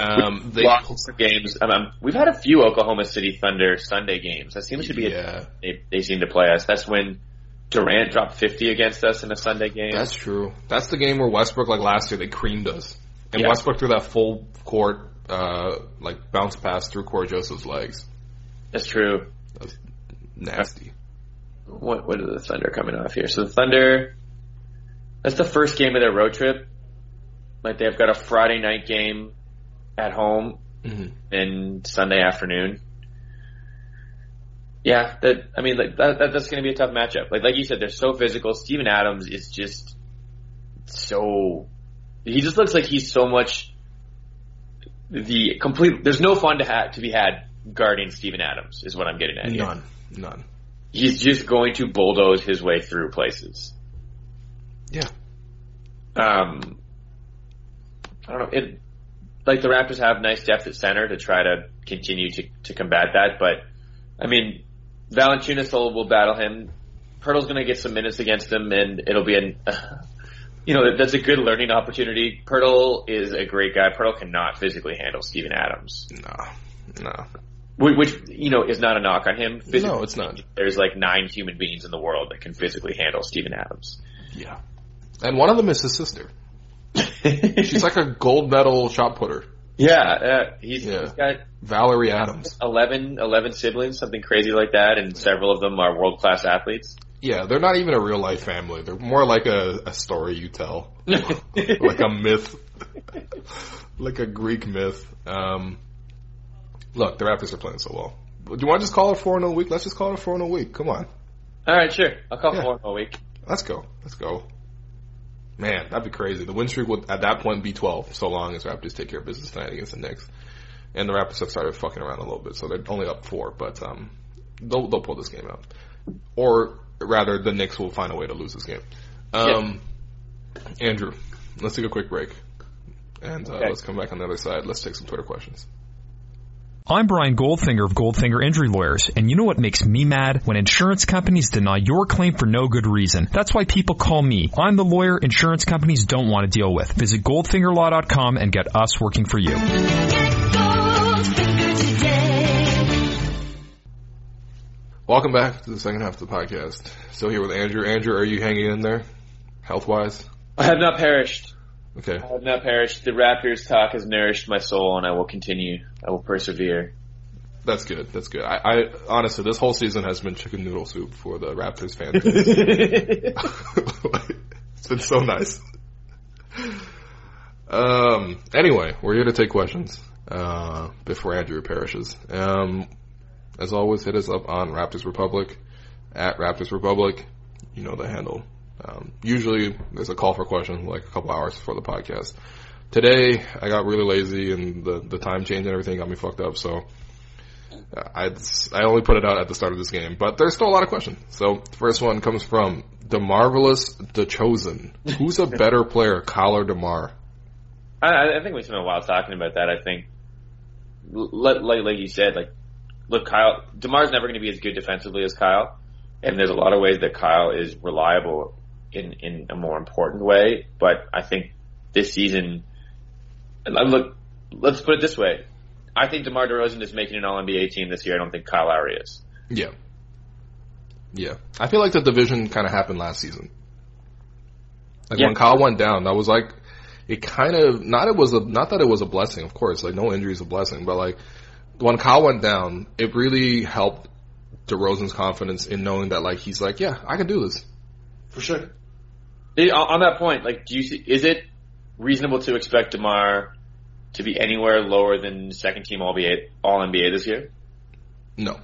Um, they Lots of games. Um, um, we've had a few Oklahoma City Thunder Sunday games. That seems to be yeah, a, they, they seem to play us. That's when Durant dropped 50 against us in a Sunday game. that's true. That's the game where Westbrook, like last year, they creamed us, and Yeah. Westbrook threw that full court, uh, like bounce pass through Cory Joseph's legs. That's true. Nasty. What what are the Thunder coming off here? So the Thunder, that's the first game of their road trip. Like they've got a Friday night game at home hmm and Sunday afternoon. Yeah, that I mean, like that, that that's going to be a tough matchup. Like like you said, they're so physical. Steven Adams is just so he just looks like he's so much the complete. There's no fun to ha- to be had guarding Steven Adams is what I'm getting at. here. None, none. He's just going to bulldoze his way through places. Yeah. Um, I don't know. It like the Raptors have nice depth at center to try to continue to, to combat that, but I mean, Valanciunas will, will battle him. Poeltl's going to get some minutes against him, and it'll be an you know that's a good learning opportunity. Poeltl is a great guy. Poeltl cannot physically handle Steven Adams, No, no. which, which you know is not a knock on him. Physically, No, it's not. There's like nine human beings in the world that can physically handle Steven Adams. Yeah. And one of them is his sister. She's like a gold medal shot putter, Yeah, uh, he's, Yeah. he's got Valerie Adams. 11, 11 siblings, something crazy like that, and several of them are world class athletes. Yeah, they're not even a real life family. They're more like a, a story you tell, like a myth, like a Greek myth. Um, look, the Raptors are playing so well. Do you want to just call it four in a week? Let's just call it four in a week. Come on, All right, sure. I'll call Yeah. four a week. let's go. Let's go. Man, that'd be crazy. The win streak would at that point be twelve, so long as Raptors take care of business tonight against the Knicks. And the Raptors have started fucking around a little bit, so they're only up four, but um, they'll they'll pull this game out, or rather, the Knicks will find a way to lose this game. Um, Andrew, let's take a quick break, and uh, Okay. let's come back on the other side. Let's take some Twitter questions. I'm Brian Goldfinger of Goldfinger Injury Lawyers, and you know what makes me mad? When insurance companies deny your claim for no good reason. That's why people call me. I'm the lawyer insurance companies don't want to deal with. Visit goldfingerlaw.com and get us working for you. Welcome back to the second half of the podcast. Still here with Andrew. Andrew, are you hanging in there, health wise? I have not perished. Okay. I have not perished. The Raptors talk has nourished my soul, and I will continue. I will persevere. That's good. That's good. I, I honestly, this whole season has been chicken noodle soup for the Raptors fans. it's been so nice. Um. Anyway, we're here to take questions uh, before Andrew perishes. Um. As always, hit us up on Raptors Republic at Raptors Republic. You know the handle. Um, usually, there's a call for questions like a couple hours before the podcast. Today, I got really lazy and the the time change and everything got me fucked up. So. I I only put it out at the start of this game, but there's still a lot of questions. So the first one comes from the marvelous, the chosen. Who's a better player, Kyle or Demar? I, I think we spent a while talking about that. I think, like, like you said, like, look, Kyle, Demar's never going to be as good defensively as Kyle, and there's a lot of ways that Kyle is reliable in in a more important way. But I think this season, look, let's put it this way: I think Demar Derozan is making an All NBA team this year. I don't think Kyle Lowry is. Yeah, yeah. I feel like the division kind of happened last season. Like Yeah. when Kyle went down, that was like it kind of not it was a not that it was a blessing, of course. Like no injury is a blessing, but like when Kyle went down, it really helped DeRozan's confidence in knowing that like he's like, yeah, I can do this. For sure. On that point, like, do you see? Is it reasonable to expect Demar to be anywhere lower than second team All NBA, All NBA this year? No.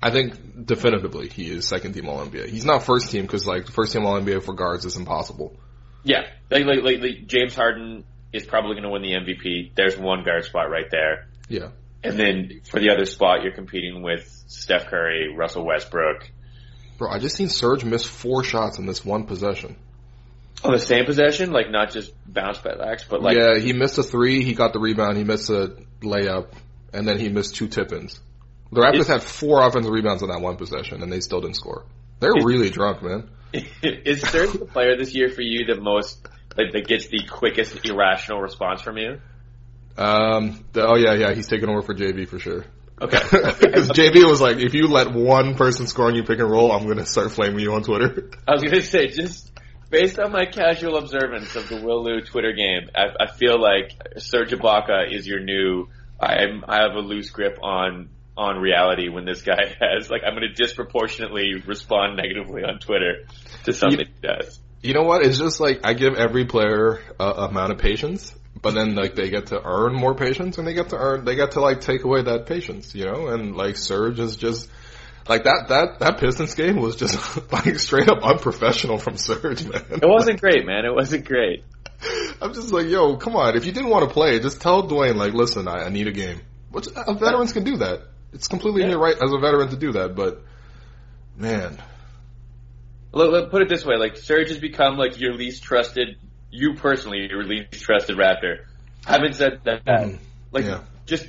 I think definitively he is second team All NBA. He's not first team because like first team All NBA for guards is impossible. Yeah, like, like, like, like James Harden is probably going to win the MVP. There's one guard spot right there. Yeah. And then for the other spot, you're competing with Steph Curry, Russell Westbrook. Bro, I just seen Serge miss four shots in this one possession. On the same possession, like not just bounce backs, but like yeah, he missed a three, he got the rebound, he missed a layup, and then he missed two tip-ins. The Raptors had four offensive rebounds on that one possession, and they still didn't score. They're really drunk, man. is there the player this year for you that most like that gets the quickest irrational response from you? Um. The, oh yeah, yeah. He's taking over for JV for sure. Okay. Because JV was like, if you let one person score on you pick and roll, I'm gonna start flaming you on Twitter. I was gonna say just based on my casual observance of the Will Lou Twitter game, I, I feel like Serge Ibaka is your new. I'm I have a loose grip on on reality when this guy has like I'm going to disproportionately respond negatively on Twitter to something he does. You know what? It's just like I give every player a amount of patience, but then like they get to earn more patience, and they get to earn they get to like take away that patience, you know. And like Serge is just like that that that Pistons game was just like straight up unprofessional from Serge, man. It wasn't great, man. It wasn't great. I'm just like, yo, come on. If you didn't want to play, just tell Dwane like, listen, I, I need a game. Which uh, veterans can do that. It's completely yeah. in your right as a veteran to do that, but man. Look, look, put it this way: like Serge has become like your least trusted, you personally, your least trusted Raptor. Having said that, mm, like yeah. just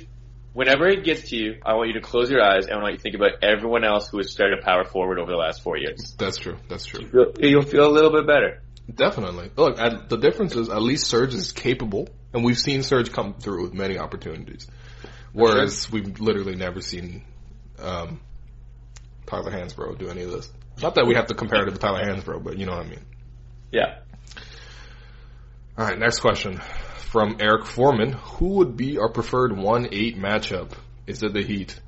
whenever it gets to you, I want you to close your eyes and I want you to think about everyone else who has started power forward over the last four years. That's true. That's true. You'll feel, you'll feel a little bit better. Definitely. Look, the difference is at least Serge is capable, and we've seen Serge come through with many opportunities. Whereas sure. we've literally never seen um, Tyler Hansbrough do any of this. Not that we have to compare it to Tyler Hansbrough, but you know what I mean. Yeah. All right, next question from Eric Foreman. Who would be our preferred 1-8 matchup? Is it the Heat?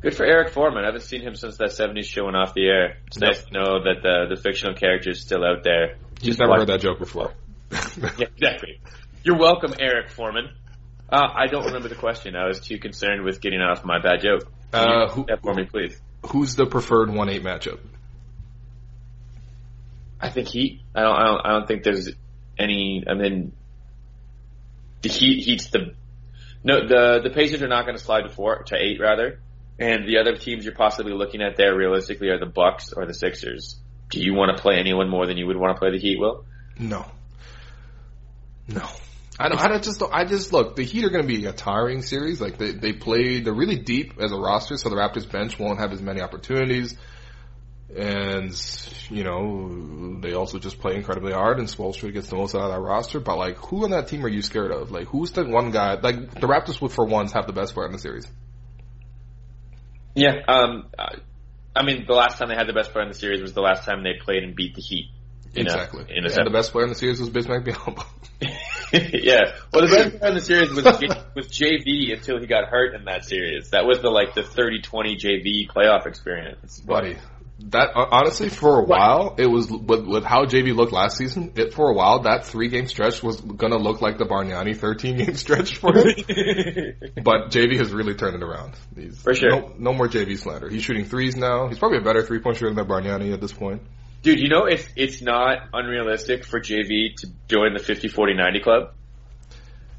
Good for Eric Foreman. I haven't seen him since that 70s show went off the air. It's yep. nice to know that the, the fictional character is still out there. You've never heard that joke before. yeah, exactly. You're welcome, Eric Foreman. Uh, I don't remember the question. I was too concerned with getting off my bad joke. Uh, who, for me, please. Who's the preferred one eight matchup? I think Heat. I don't. I don't. I don't think there's any. I mean, the Heat. Heat's the. No, the the Pacers are not going to slide to four to eight rather, and the other teams you're possibly looking at there realistically are the Bucks or the Sixers. Do you want to play anyone more than you would want to play the Heat? Will? No. No. I don't. I don't just. Don't, I just look. The Heat are going to be a tiring series. Like they they play. They're really deep as a roster, so the Raptors bench won't have as many opportunities. And you know they also just play incredibly hard, and Spoelstra gets the most out of that roster. But like, who on that team are you scared of? Like, who's the one guy? Like the Raptors would for once have the best player in the series. Yeah. Um. I mean, the last time they had the best player in the series was the last time they played and beat the Heat. Exactly. A, in a yeah, the best player in the series was Bismack Biyombo. yeah. Well, the best player in the series was was JV until he got hurt in that series. That was the like the 30-20 JV playoff experience. Buddy, that uh, honestly for a while it was with, with how JV looked last season. It for a while that three game stretch was gonna look like the Bargnani thirteen game stretch for him. but JV has really turned it around. He's, for sure. No, no more JV slander. He's shooting threes now. He's probably a better three point shooter than Bargnani at this point. Dude, you know it's it's not unrealistic for JV to join the 50-40-90 club.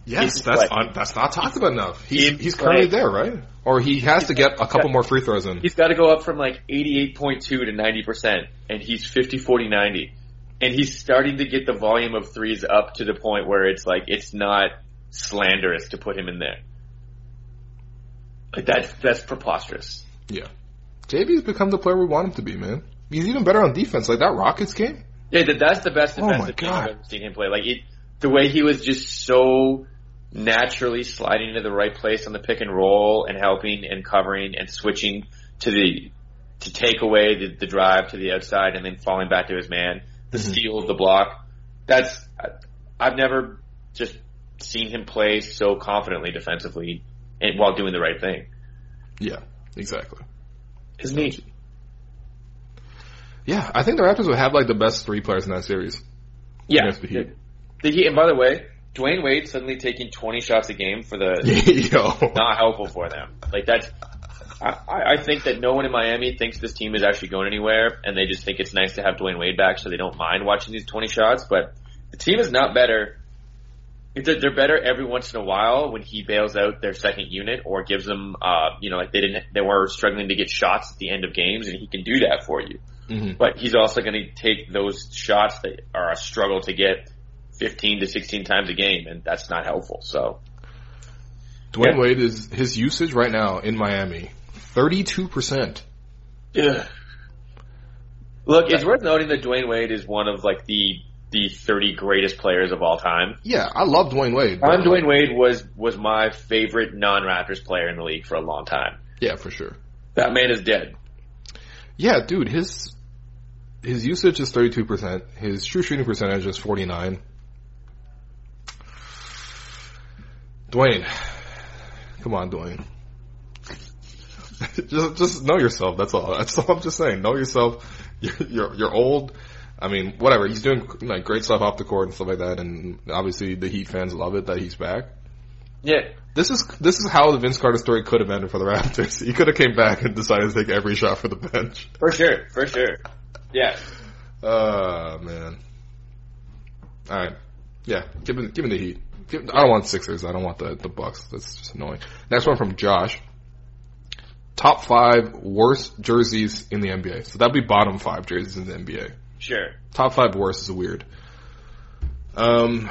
Yes, that's that's not talked about enough. He's he's currently there, right? Or he has to get a couple more free throws in. He's got to go up from like 88.2 to 90%, and he's 50, 40, 90. And he's starting to get the volume of threes up to the point where it's like, it's not slanderous to put him in there. Like that's, that's preposterous. Yeah. JV's become the player we want him to be, man. He's even better on defense. Like that Rockets game. Yeah, that, that's the best oh defensive oh game I've ever seen him play. Like it, the way he was just so naturally sliding into the right place on the pick and roll and helping and covering and switching to the to take away the, the drive to the outside and then falling back to his man, the mm-hmm. steal of the block. That's I've never just seen him play so confidently defensively and while doing the right thing. Yeah, exactly. It's neat. Yeah, I think the Raptors would have like the best three players in that series. Yeah, the Heat. The Heat, and by the way, Dwyane Wade suddenly taking 20 shots a game for the not helpful for them. Like that's, I, I think that no one in Miami thinks this team is actually going anywhere, and they just think it's nice to have Dwyane Wade back, so they don't mind watching these 20 shots. But the team is not better they're, they're better every once in a while when he bails out their second unit or gives them, uh, you know, like they didn't, they were struggling to get shots at the end of games, and he can do that for you. Mhm. But he's also going to take those shots that are a struggle to get 15 to 16 times a game, and that's not helpful. So, Dwyane yeah. Wade is his usage right now in Miami 32%. Yeah. Look, it's worth noting that Dwyane Wade is one of like the the 30 greatest players of all time. Yeah, I love Dwyane Wade. I'm Dwyane Wade was was my favorite non-Raptors player in the league for a long time. Yeah, for sure. That man is dead. Yeah, dude, his his usage is 32%, his true shooting percentage is 49. Dwyane, come on, Dwyane. just just know yourself. That's all. That's all I'm just saying. Know yourself. You're you're, you're old. I mean, whatever. He's doing like great stuff off the court and stuff like that, and obviously the Heat fans love it that he's back. Yeah. This is this is how the Vince Carter story could have ended for the Raptors. He could have came back and decided to take every shot for the bench. For sure, for sure. Yeah. Uh man. All right. Yeah. Give me give me the Heat. I don't want Sixers. I don't want the the Bucks. That's just annoying. Next one from Josh. Top five worst jerseys in the NBA. So that'd be bottom five jerseys in the NBA. Sure. Top five worst is weird. Um.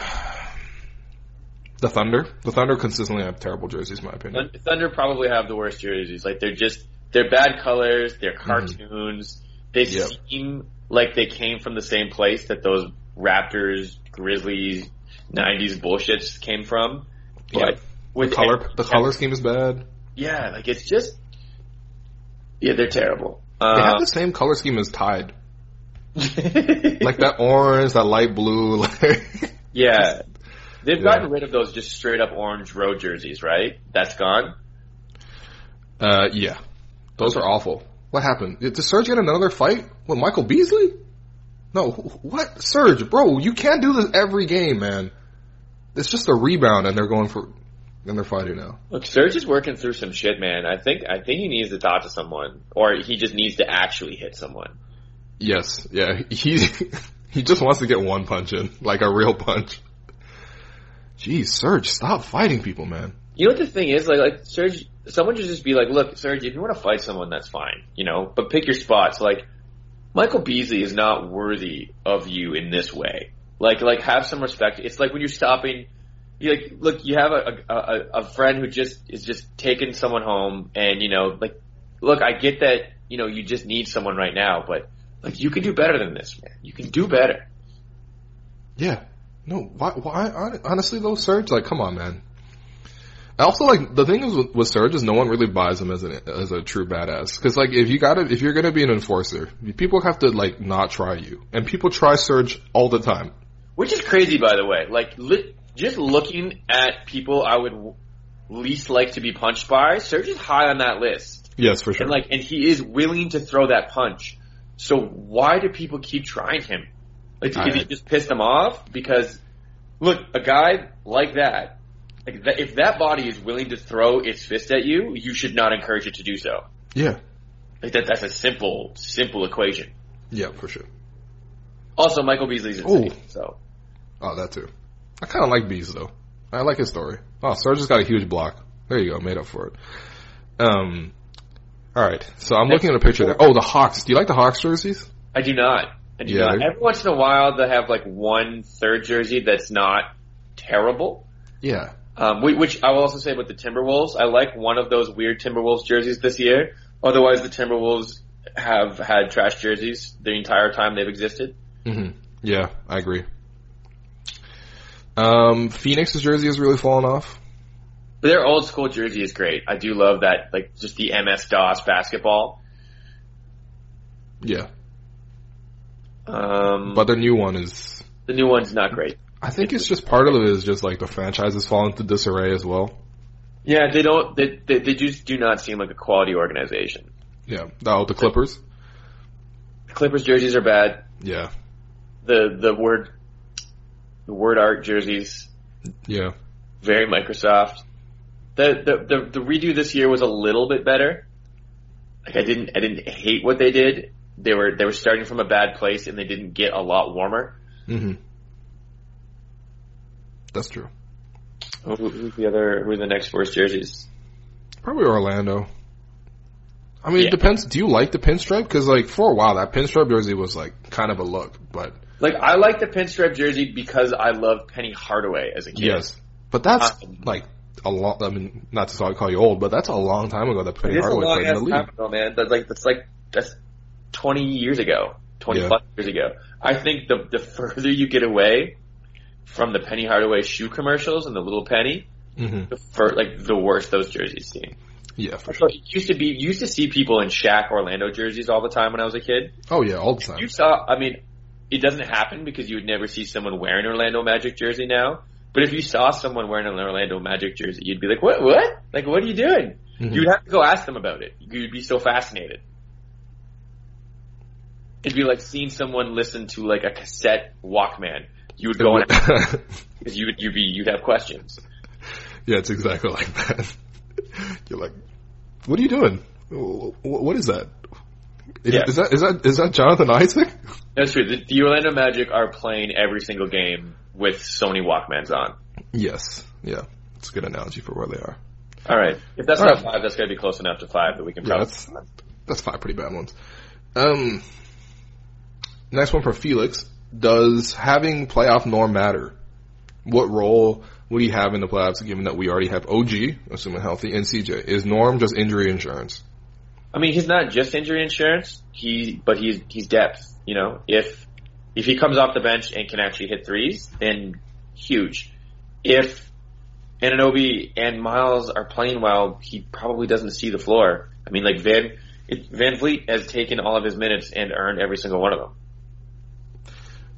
The Thunder. The Thunder consistently have terrible jerseys, in my opinion. Thun- Thunder probably have the worst jerseys. Like they're just they're bad colors. They're cartoons. They Yep. seem like they came from the same place that those Raptors, Grizzlies, '90s bullshit came from. Yeah. But with The color, the color scheme is bad. yeah, like it's just yeah, they're terrible. They Uh, have the same color scheme as Tide, like that orange, that light blue. Like, yeah, they've Yeah. gotten rid of those just straight up orange road jerseys, right? That's gone. uh, yeah, those are awful. What happened? Did Serge get another fight with Michael Beasley? No, what Serge, bro? You can't do this every game, man. It's just a rebound, and they're going for, and they're fighting now. Look, Serge is working through some shit, man. I think I think he needs to talk to someone, or he just needs to actually hit someone. Yes, yeah, he he just wants to get one punch in, like a real punch. Jeez, Serge, stop fighting people, man. You know what the thing is? Like, like Serge, someone should just be like, "Look, Serge, if you want to fight someone, that's fine, you know, but pick your spots." Like, Michael Beasley is not worthy of you in this way. Like, like have some respect. It's like when you're stopping. You like, look, you have a, a a- friend who just is just taking someone home, and you know, like, look, I get that, you know, you just need someone right now, but like, you can do better than this, man. You can do better. Yeah. No, why, why, hon- honestly though, Serge, like, come on, man. I also like, the thing is with, with Serge is no one really buys him as an, as a true badass. Cause like, if you gotta, if you're gonna be an enforcer, people have to like not try you. And people try Serge all the time. Which is crazy, by the way. Like, li- just looking at people I would least like to be punched by, Serge is high on that list. Yes, for sure. And like, and he is willing to throw that punch. So why do people keep trying him? Like, I- is he just pissed them off? Because, look, a guy like that, like that, if that body is willing to throw its fist at you, you should not encourage it to do so. yeah. Like that, that's a simple, simple equation. Yeah, for sure. Also, Michael Beasley's insane, Ooh. so. Oh, that too. I kinda like Bees though. I like his story. Oh, Serge has got a huge block. There you go, made up for it. Um, alright. So I'm looking at a picture there. Oh, the Hawks. Do you like the Hawks jerseys? I do not. I do Yeah, not. Every once in a while, they have like one third jersey that's not terrible. Yeah. Um, whi- which I will also say about the Timberwolves. I like one of those weird Timberwolves jerseys this year. Otherwise, the Timberwolves have had trash jerseys the entire time they've existed. hmm Yeah, I agree. Um, Phoenix's jersey has really fallen off. But their old school jersey is great. I do love that, like just the MS DOS basketball. Yeah, Um, but their new one is. the new one's not great. I think it's just part of it is just like the franchise has fallen into disarray as well. Yeah, they don't. They, they they just do not seem like a quality organization. Yeah. Oh, the Clippers. The Clippers jerseys are bad. Yeah. The the word the word art jerseys Yeah. very Microsoft. The, the the the redo this year was a little bit better. Like I didn't I didn't hate what they did. They were they were starting from a bad place and they didn't get a lot warmer. hmm That's true. Who, who's the other? Who are the next worst jerseys? Probably Orlando. I mean, Yeah. it depends. Do you like the pinstripe? Because like for a while, that pinstripe jersey was like kind of a look, but Like I like the pinstripe jersey because I loved Penny Hardaway as a kid. yes, but that's Um, like a long. I mean, not to call you old, but that's a long time ago that Penny It is a Hardaway played in the league. time ago, man. That's like that's like that's twenty years ago, twenty Yeah. plus years ago. I think the the further you get away from the Penny Hardaway shoe commercials and the little penny, hmm the fur, like the worst those jerseys seem. Yeah, for So sure. it used to be used to see people in Shaq Orlando jerseys all the time when I was a kid. Oh yeah, all the time. You saw, I mean, it doesn't happen because you would never see someone wearing an Orlando Magic jersey now. But if you saw someone wearing an Orlando Magic jersey, you'd be like, "What? What? Like, what are you doing?" Mhm. You'd have to go ask them about it. You'd be so fascinated. It'd be like seeing someone listen to like a cassette Walkman. You would go and because you would you'd be you'd have questions. yeah, it's exactly like that. You're like, what are you doing? Wh- wh- What is that? Is, Yeah. is that is that is that Jonathan Isaac? That's true. The, the Orlando Magic are playing every single game with Sony Walkmans on. Yes. Yeah, it's a good analogy for where they are. All right. If that's All not right. five, that's got to be close enough to five that we can Yeah, that's that's five pretty bad ones. Um, next one for Felix. Does having playoff norm matter? What role would he have in the playoffs given that we already have OG, assuming healthy, and CJ? Is norm just injury insurance? I mean, he's not just injury insurance. He, but he's he's depth. You know, if if he comes off the bench and can actually hit threes, then huge. If Anunoby and Miles are playing well, he probably doesn't see the floor. I mean, like Van VanVleet has taken all of his minutes and earned every single one of them.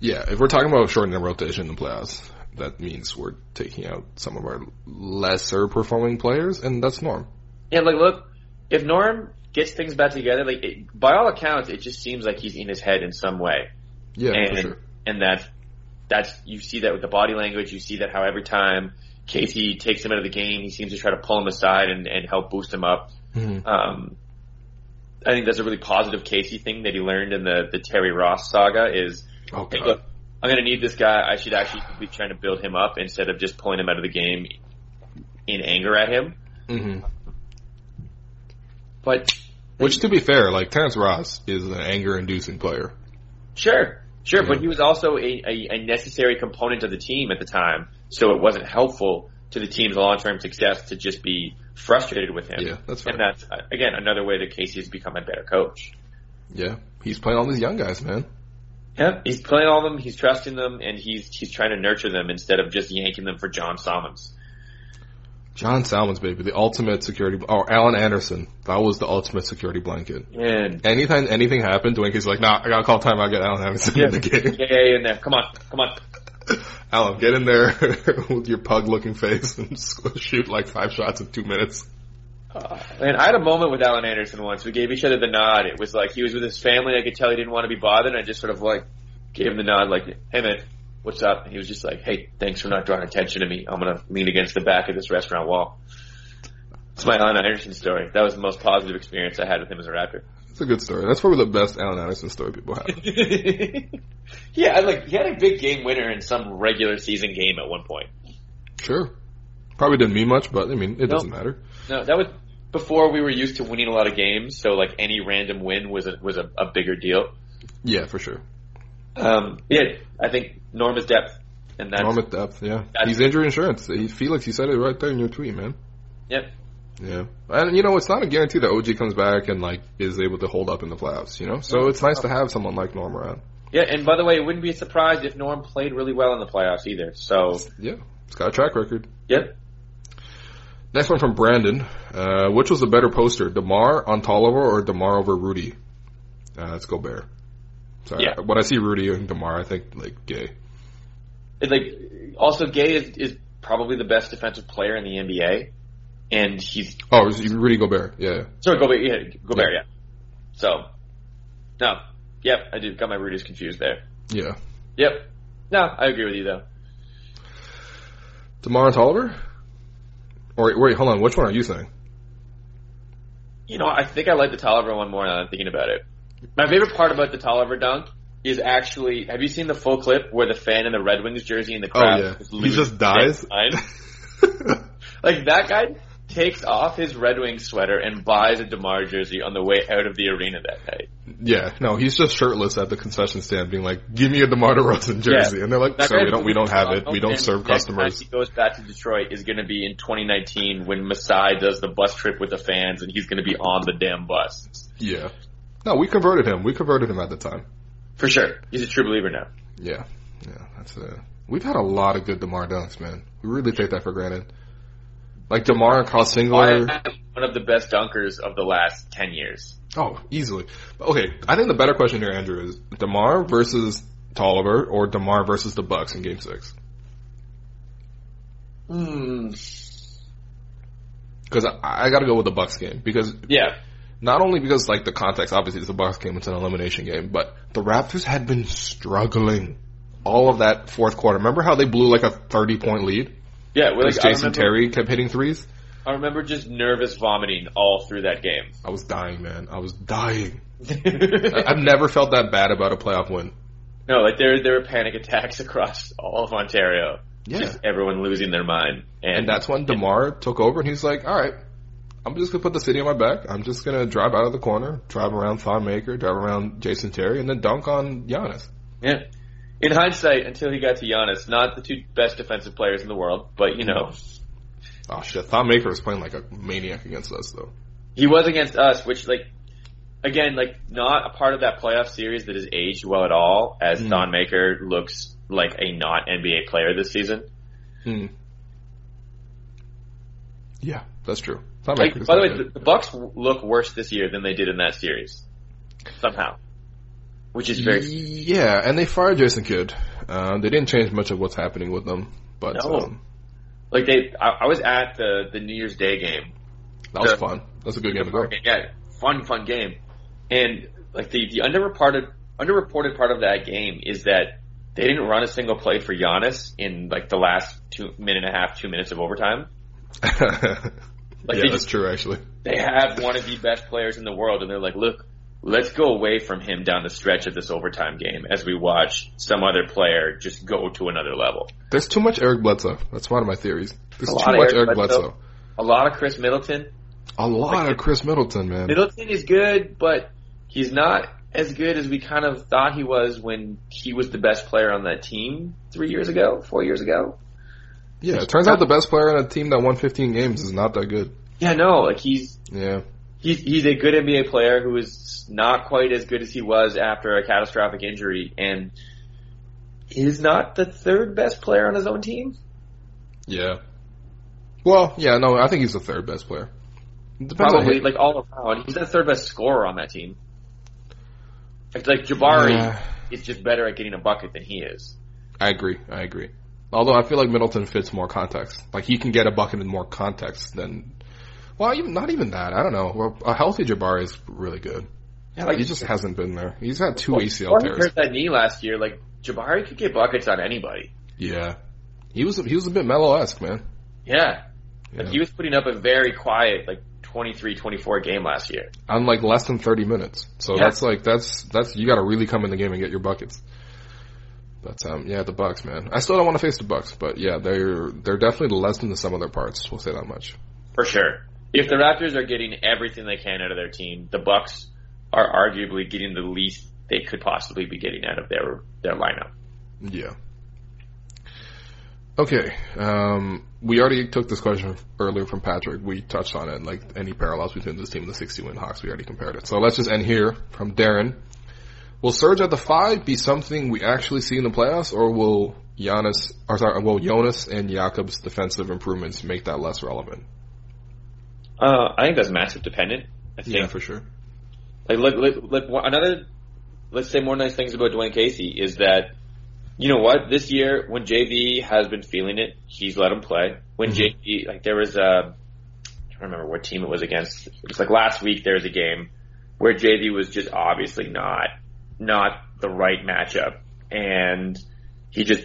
Yeah, if we're talking about shortening the rotation in the playoffs, that means we're taking out some of our lesser performing players, and that's norm. And like, look, if Norm gets things back together, like it, by all accounts, it just seems like he's in his head in some way. Yeah, and for sure. and that that's you see that with the body language. You see that how every time Casey takes him out of the game, he seems to try to pull him aside and, and help boost him up. Mhm. Um, I think that's a really positive Casey thing that he learned in the the Terry Ross saga. Is Oh hey, look, I'm going to need this guy. I should actually be trying to build him up instead of just pulling him out of the game in anger at him. hmm But Which, to be fair, like Terrence Ross is an anger-inducing player. Sure, sure, Yeah. but he was also a, a, a necessary component of the team at the time, so it wasn't helpful to the team's long-term success to just be frustrated with him. Yeah, that's fair. And that's, again, another way that Casey has become a better coach. Yeah, he's playing all these young guys, man. Yeah, he's playing all of them, he's trusting them, and he's he's trying to nurture them instead of just yanking them for John Salmons. John Salmons, baby, the ultimate security. Or Alan Anderson, that was the ultimate security blanket. And Anytime anything happened, Dwane Casey's like, "Nah, I gotta call timeout. Get Alan Anderson yeah, in the game. yeah, yeah, in there. Come on, come on. Alan, get in there with your pug-looking face and shoot like five shots in two minutes." Uh, and I had a moment with Alan Anderson once. We gave each other the nod. It was like he was with his family. I could tell he didn't want to be bothered. And I just sort of like gave him the nod, like, "Hey man, what's up?" And he was just like, "Hey, thanks for not drawing attention to me. I'm gonna lean against the back of this restaurant wall." It's my Alan Anderson story. That was the most positive experience I had with him as a Raptor. It's a good story. That's probably the best Alan Anderson story people have. yeah, like he had a big game winner in some regular season game at one point. sure. Probably didn't mean much, but I mean, it No. doesn't matter. No, that was before we were used to winning a lot of games. So like any random win was a, was a, a bigger deal. Yeah, for sure. Um, yeah, I think Norm is depth, and that's Norm at depth, yeah. He's injury insurance. He, Felix, you said it right there in your tweet, man. yep. Yeah. And you know, it's not a guarantee that OG comes back and like is able to hold up in the playoffs, you know? So it's nice to have someone like Norm around. Yeah, and by the way, it wouldn't be a surprise if Norm played really well in the playoffs either. So, Yeah. It's got a track record. yep. Next one from Brandon. Uh, which was the better poster, DeMar on Tolliver or DeMar over Rudy? Uh, let's go Bear. Sorry. Yeah. When I see Rudy and DeMar, I think like Gay. It, like, also Gay is, is probably the best defensive player in the NBA, and he's Oh, Rudy Gobert. Yeah. sorry, Gobert, yeah, Gobert, yeah. So, no, yep, I did got my Rudies confused there. Yeah. Yep. No, I agree with you though. DeMar Tolliver? Or wait, wait, hold on. Which one are you saying? You know, I think I like the Tolliver one more now I'm thinking about it. My favorite part about the Tolliver dunk is actually, have you seen the full clip where the fan in the Red Wings jersey in the oh, crowd Oh, yeah. He just dies? like that guy takes off his Red Wings sweater and buys a DeMar jersey on the way out of the arena that night. Yeah, no, he's just shirtless at the concession stand, being like, "Give me a DeMar DeRozan jersey," Yeah. and they're like, That "Sir, we don't, we don't have it. We don't serve customers." He goes back to Detroit is going to be in 2019 when Masai does the bus trip with the fans, and he's going to be on the damn bus Yeah, no, we converted him. We converted him at the time. for sure. He's a true believer now. Yeah, yeah, that's a. We've had a lot of good Demar dunks, man. We really take that for granted. Like DeMar and Carl Singler. One of the best dunkers of the last 10 years. Oh, easily. Okay, I think the better question here, Andrew, is DeMar versus Tolliver or DeMar versus the Bucks in Game Six? Hmm. Because I, I got to go with the Bucks game because Yeah. not only because like the context, obviously it's a Bucks game, it's an elimination game, but the Raptors had been struggling all of that fourth quarter. Remember how they blew like a thirty point lead? Yeah. Well, Because like, Jason remember- Terry kept hitting threes. I remember just nervous vomiting all through that game. I was dying, man. I was dying. I- I've never felt that bad about a playoff win. no, like there there were panic attacks across all of Ontario. Yeah. Just everyone losing their mind. And, And that's when DeMar took over and he's like, all right, I'm just going to put the city on my back. I'm just going to drive out of the corner, drive around Thon Maker, drive around Jason Terry, and then dunk on Giannis. Yeah. In hindsight, until he got to Giannis, not the two best defensive players in the world, but you know, Oh shit, Thon Maker was playing like a maniac against us though. he was against us, which like, again, like not a part of that playoff series that has aged well at all, as Mm. Thon Maker looks like a not NBA player this season. Hmm. Yeah, that's true. Like, by the way, the Bucks look worse this year than they did in that series. Somehow. Which is very, yeah, and they fired Jason Kidd. Uh, they didn't change much of what's happening with them, but No. um, like they, I, I was at the, the New Year's Day game that was The- fun. That's a good game to go. Yeah, fun, fun game. And like the the underreported underreported part of that game is that they didn't run a single play for Giannis in like the last two minute and a half, two minutes of overtime. Like yeah, that's just- true actually. They have one of the best players in the world, and they're like, look, let's go away from him down the stretch of this overtime game as we watch some other player just go to another level. There's too much Eric Bledsoe. That's one of my theories. There's too much Eric Eric Bledsoe. Bledsoe. A lot of Khris Middleton. A lot of Khris Middleton, man. Middleton is good, but he's not as good as we kind of thought he was when he was the best player on that team three years ago, four years ago. Yeah, it turns out the best player on a team that won 15 games is not that good. Yeah, no, like he's Yeah. He's he's a good NBA player who is not quite as good as he was after a catastrophic injury, and is not the third best player on his own team. Yeah. Well, yeah, no, I think he's the third best player. Depends Probably like all around, he's the third best scorer on that team. Like, like Jabari Yeah. is just better at getting a bucket than he is. I agree. I agree. Although I feel like Middleton fits more context. Like he can get a bucket in more context than. Well, even not even that. I don't know. Well, a healthy Jabari is really good. Yeah, like He just hasn't been there. He's had two Before ACL he tears. hurt that knee last year, like Jabari could get buckets on anybody. Yeah. He was he was a bit Melo esque, man. Yeah. Yeah. Like he was putting up a very quiet, like 23, 24 game last year. on like less than 30 minutes. So Yeah. that's like that's that's you got to really come in the game and get your buckets. But um yeah, the Bucks, man. I still don't want to face the Bucks, but yeah, they're they're definitely less than the sum of their parts. We'll say that much. For sure. If the Raptors are getting everything they can out of their team, the Bucks are arguably getting the least they could possibly be getting out of their their lineup. Yeah. Okay. Um we already took this question earlier from Patrick. We touched on it, like any parallels between this team and the 60 win Hawks. We already compared it. So let's just end here from Darren. Will Serge at the five be something we actually see in the playoffs, or will Giannis, or sorry, will Jonas and Jakob's defensive improvements make that less relevant? Uh, I think that's matchup dependent. I think Yeah, for sure. Like, look, look, look, one- another, let's say more nice things about Dwane Casey is that, you know what, this year, when JV has been feeling it, he's let him play. When Mhm. JV, like, there was a, I don't remember what team it was against. It was like last week there was a game where JV was just obviously not, not the right matchup. And he just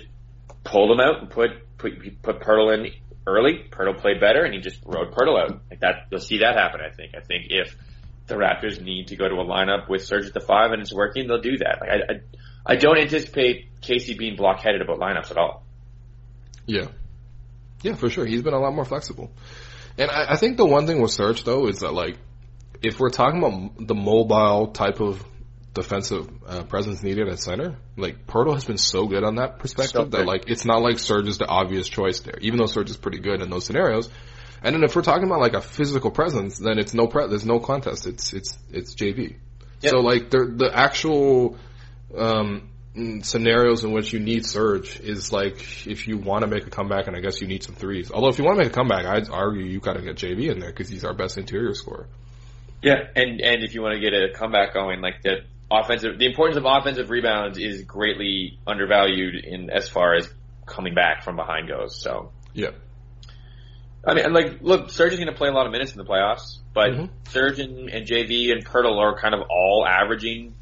pulled him out and put, put, put Poeltl in early. Poeltl played better and he just rode Poeltl out. Like that, you'll see that happen, I think. I think if, the Raptors need to go to a lineup with Serge at the five and it's working, they'll do that. Like I, I, I don't anticipate Casey being blockheaded about lineups at all. Yeah. Yeah, for sure. He's been a lot more flexible. And I, I think the one thing with Serge though is that like, if we're talking about the mobile type of defensive uh, presence needed at center, like Poeltl has been so good on that perspective that like it's not like Serge is the obvious choice there, even though Serge is pretty good in those scenarios. And then if we're talking about like a physical presence, then it's no pre- there's no contest. It's it's it's JV. Yep. So like the the actual um, scenarios in which you need Serge is like if you want to make a comeback, and I guess you need some threes. Although if you want to make a comeback, I'd argue you got to get JV in there because he's our best interior scorer. Yeah, and and if you want to get a comeback going, like the offensive, the importance of offensive rebounds is greatly undervalued in as far as coming back from behind goes. So yeah. I mean, like, look, Serge is going to play a lot of minutes in the playoffs, but mm-hmm. Serge and, and JV and Poeltl are kind of all averaging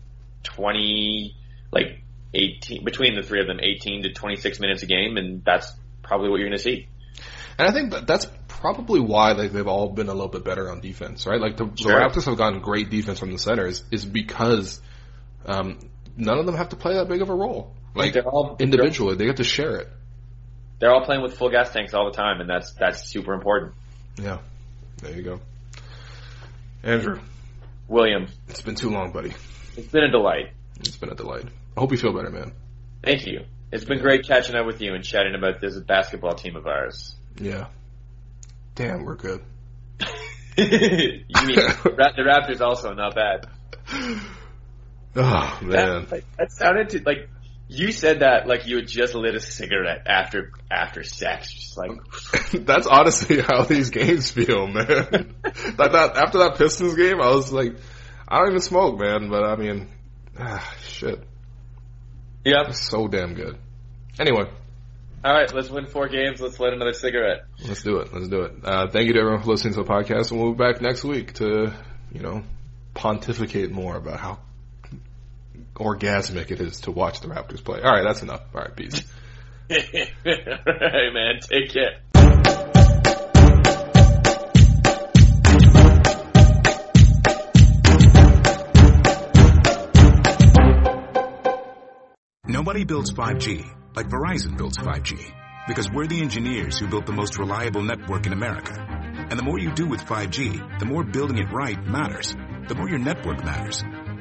20, like 18, between the three of them, 18 to 26 minutes a game, and that's probably what you're going to see. And I think that that's probably why like they've all been a little bit better on defense, right? Like the, sure. the Raptors have gotten great defense from the centers is because um, none of them have to play that big of a role. Like they're all, individually, they get to share it. They're all playing with full gas tanks all the time, and that's that's super important. Yeah, there you go, Andrew. William, it's been too long, buddy. It's been a delight. It's been a delight. I hope you feel better, man. Thank you. It's been great catching up with you and chatting about this basketball team of ours. Yeah. Damn, we're good. you mean the Raptors also not bad? Oh man, that, like, that sounded to, like you said that like you had just lit a cigarette after after sex. Just like that's honestly how these games feel, man. that, that after that Pistons game, I was like, I don't even smoke, man. But I mean, ah, shit. Yeah, so damn good. Anyway. All right, let's win four games. Let's light another cigarette. Let's do it. Let's do it. Uh, thank you to everyone for listening to the podcast, and we'll be back next week to, you know, pontificate more about how orgasmic it is to watch the Raptors play. All right, that's enough. All right, peace. hey, man, take care. Nobody builds 5G like Verizon builds 5G because we're the engineers who built the most reliable network in America. And the more you do with 5G, the more building it right matters. The more your network matters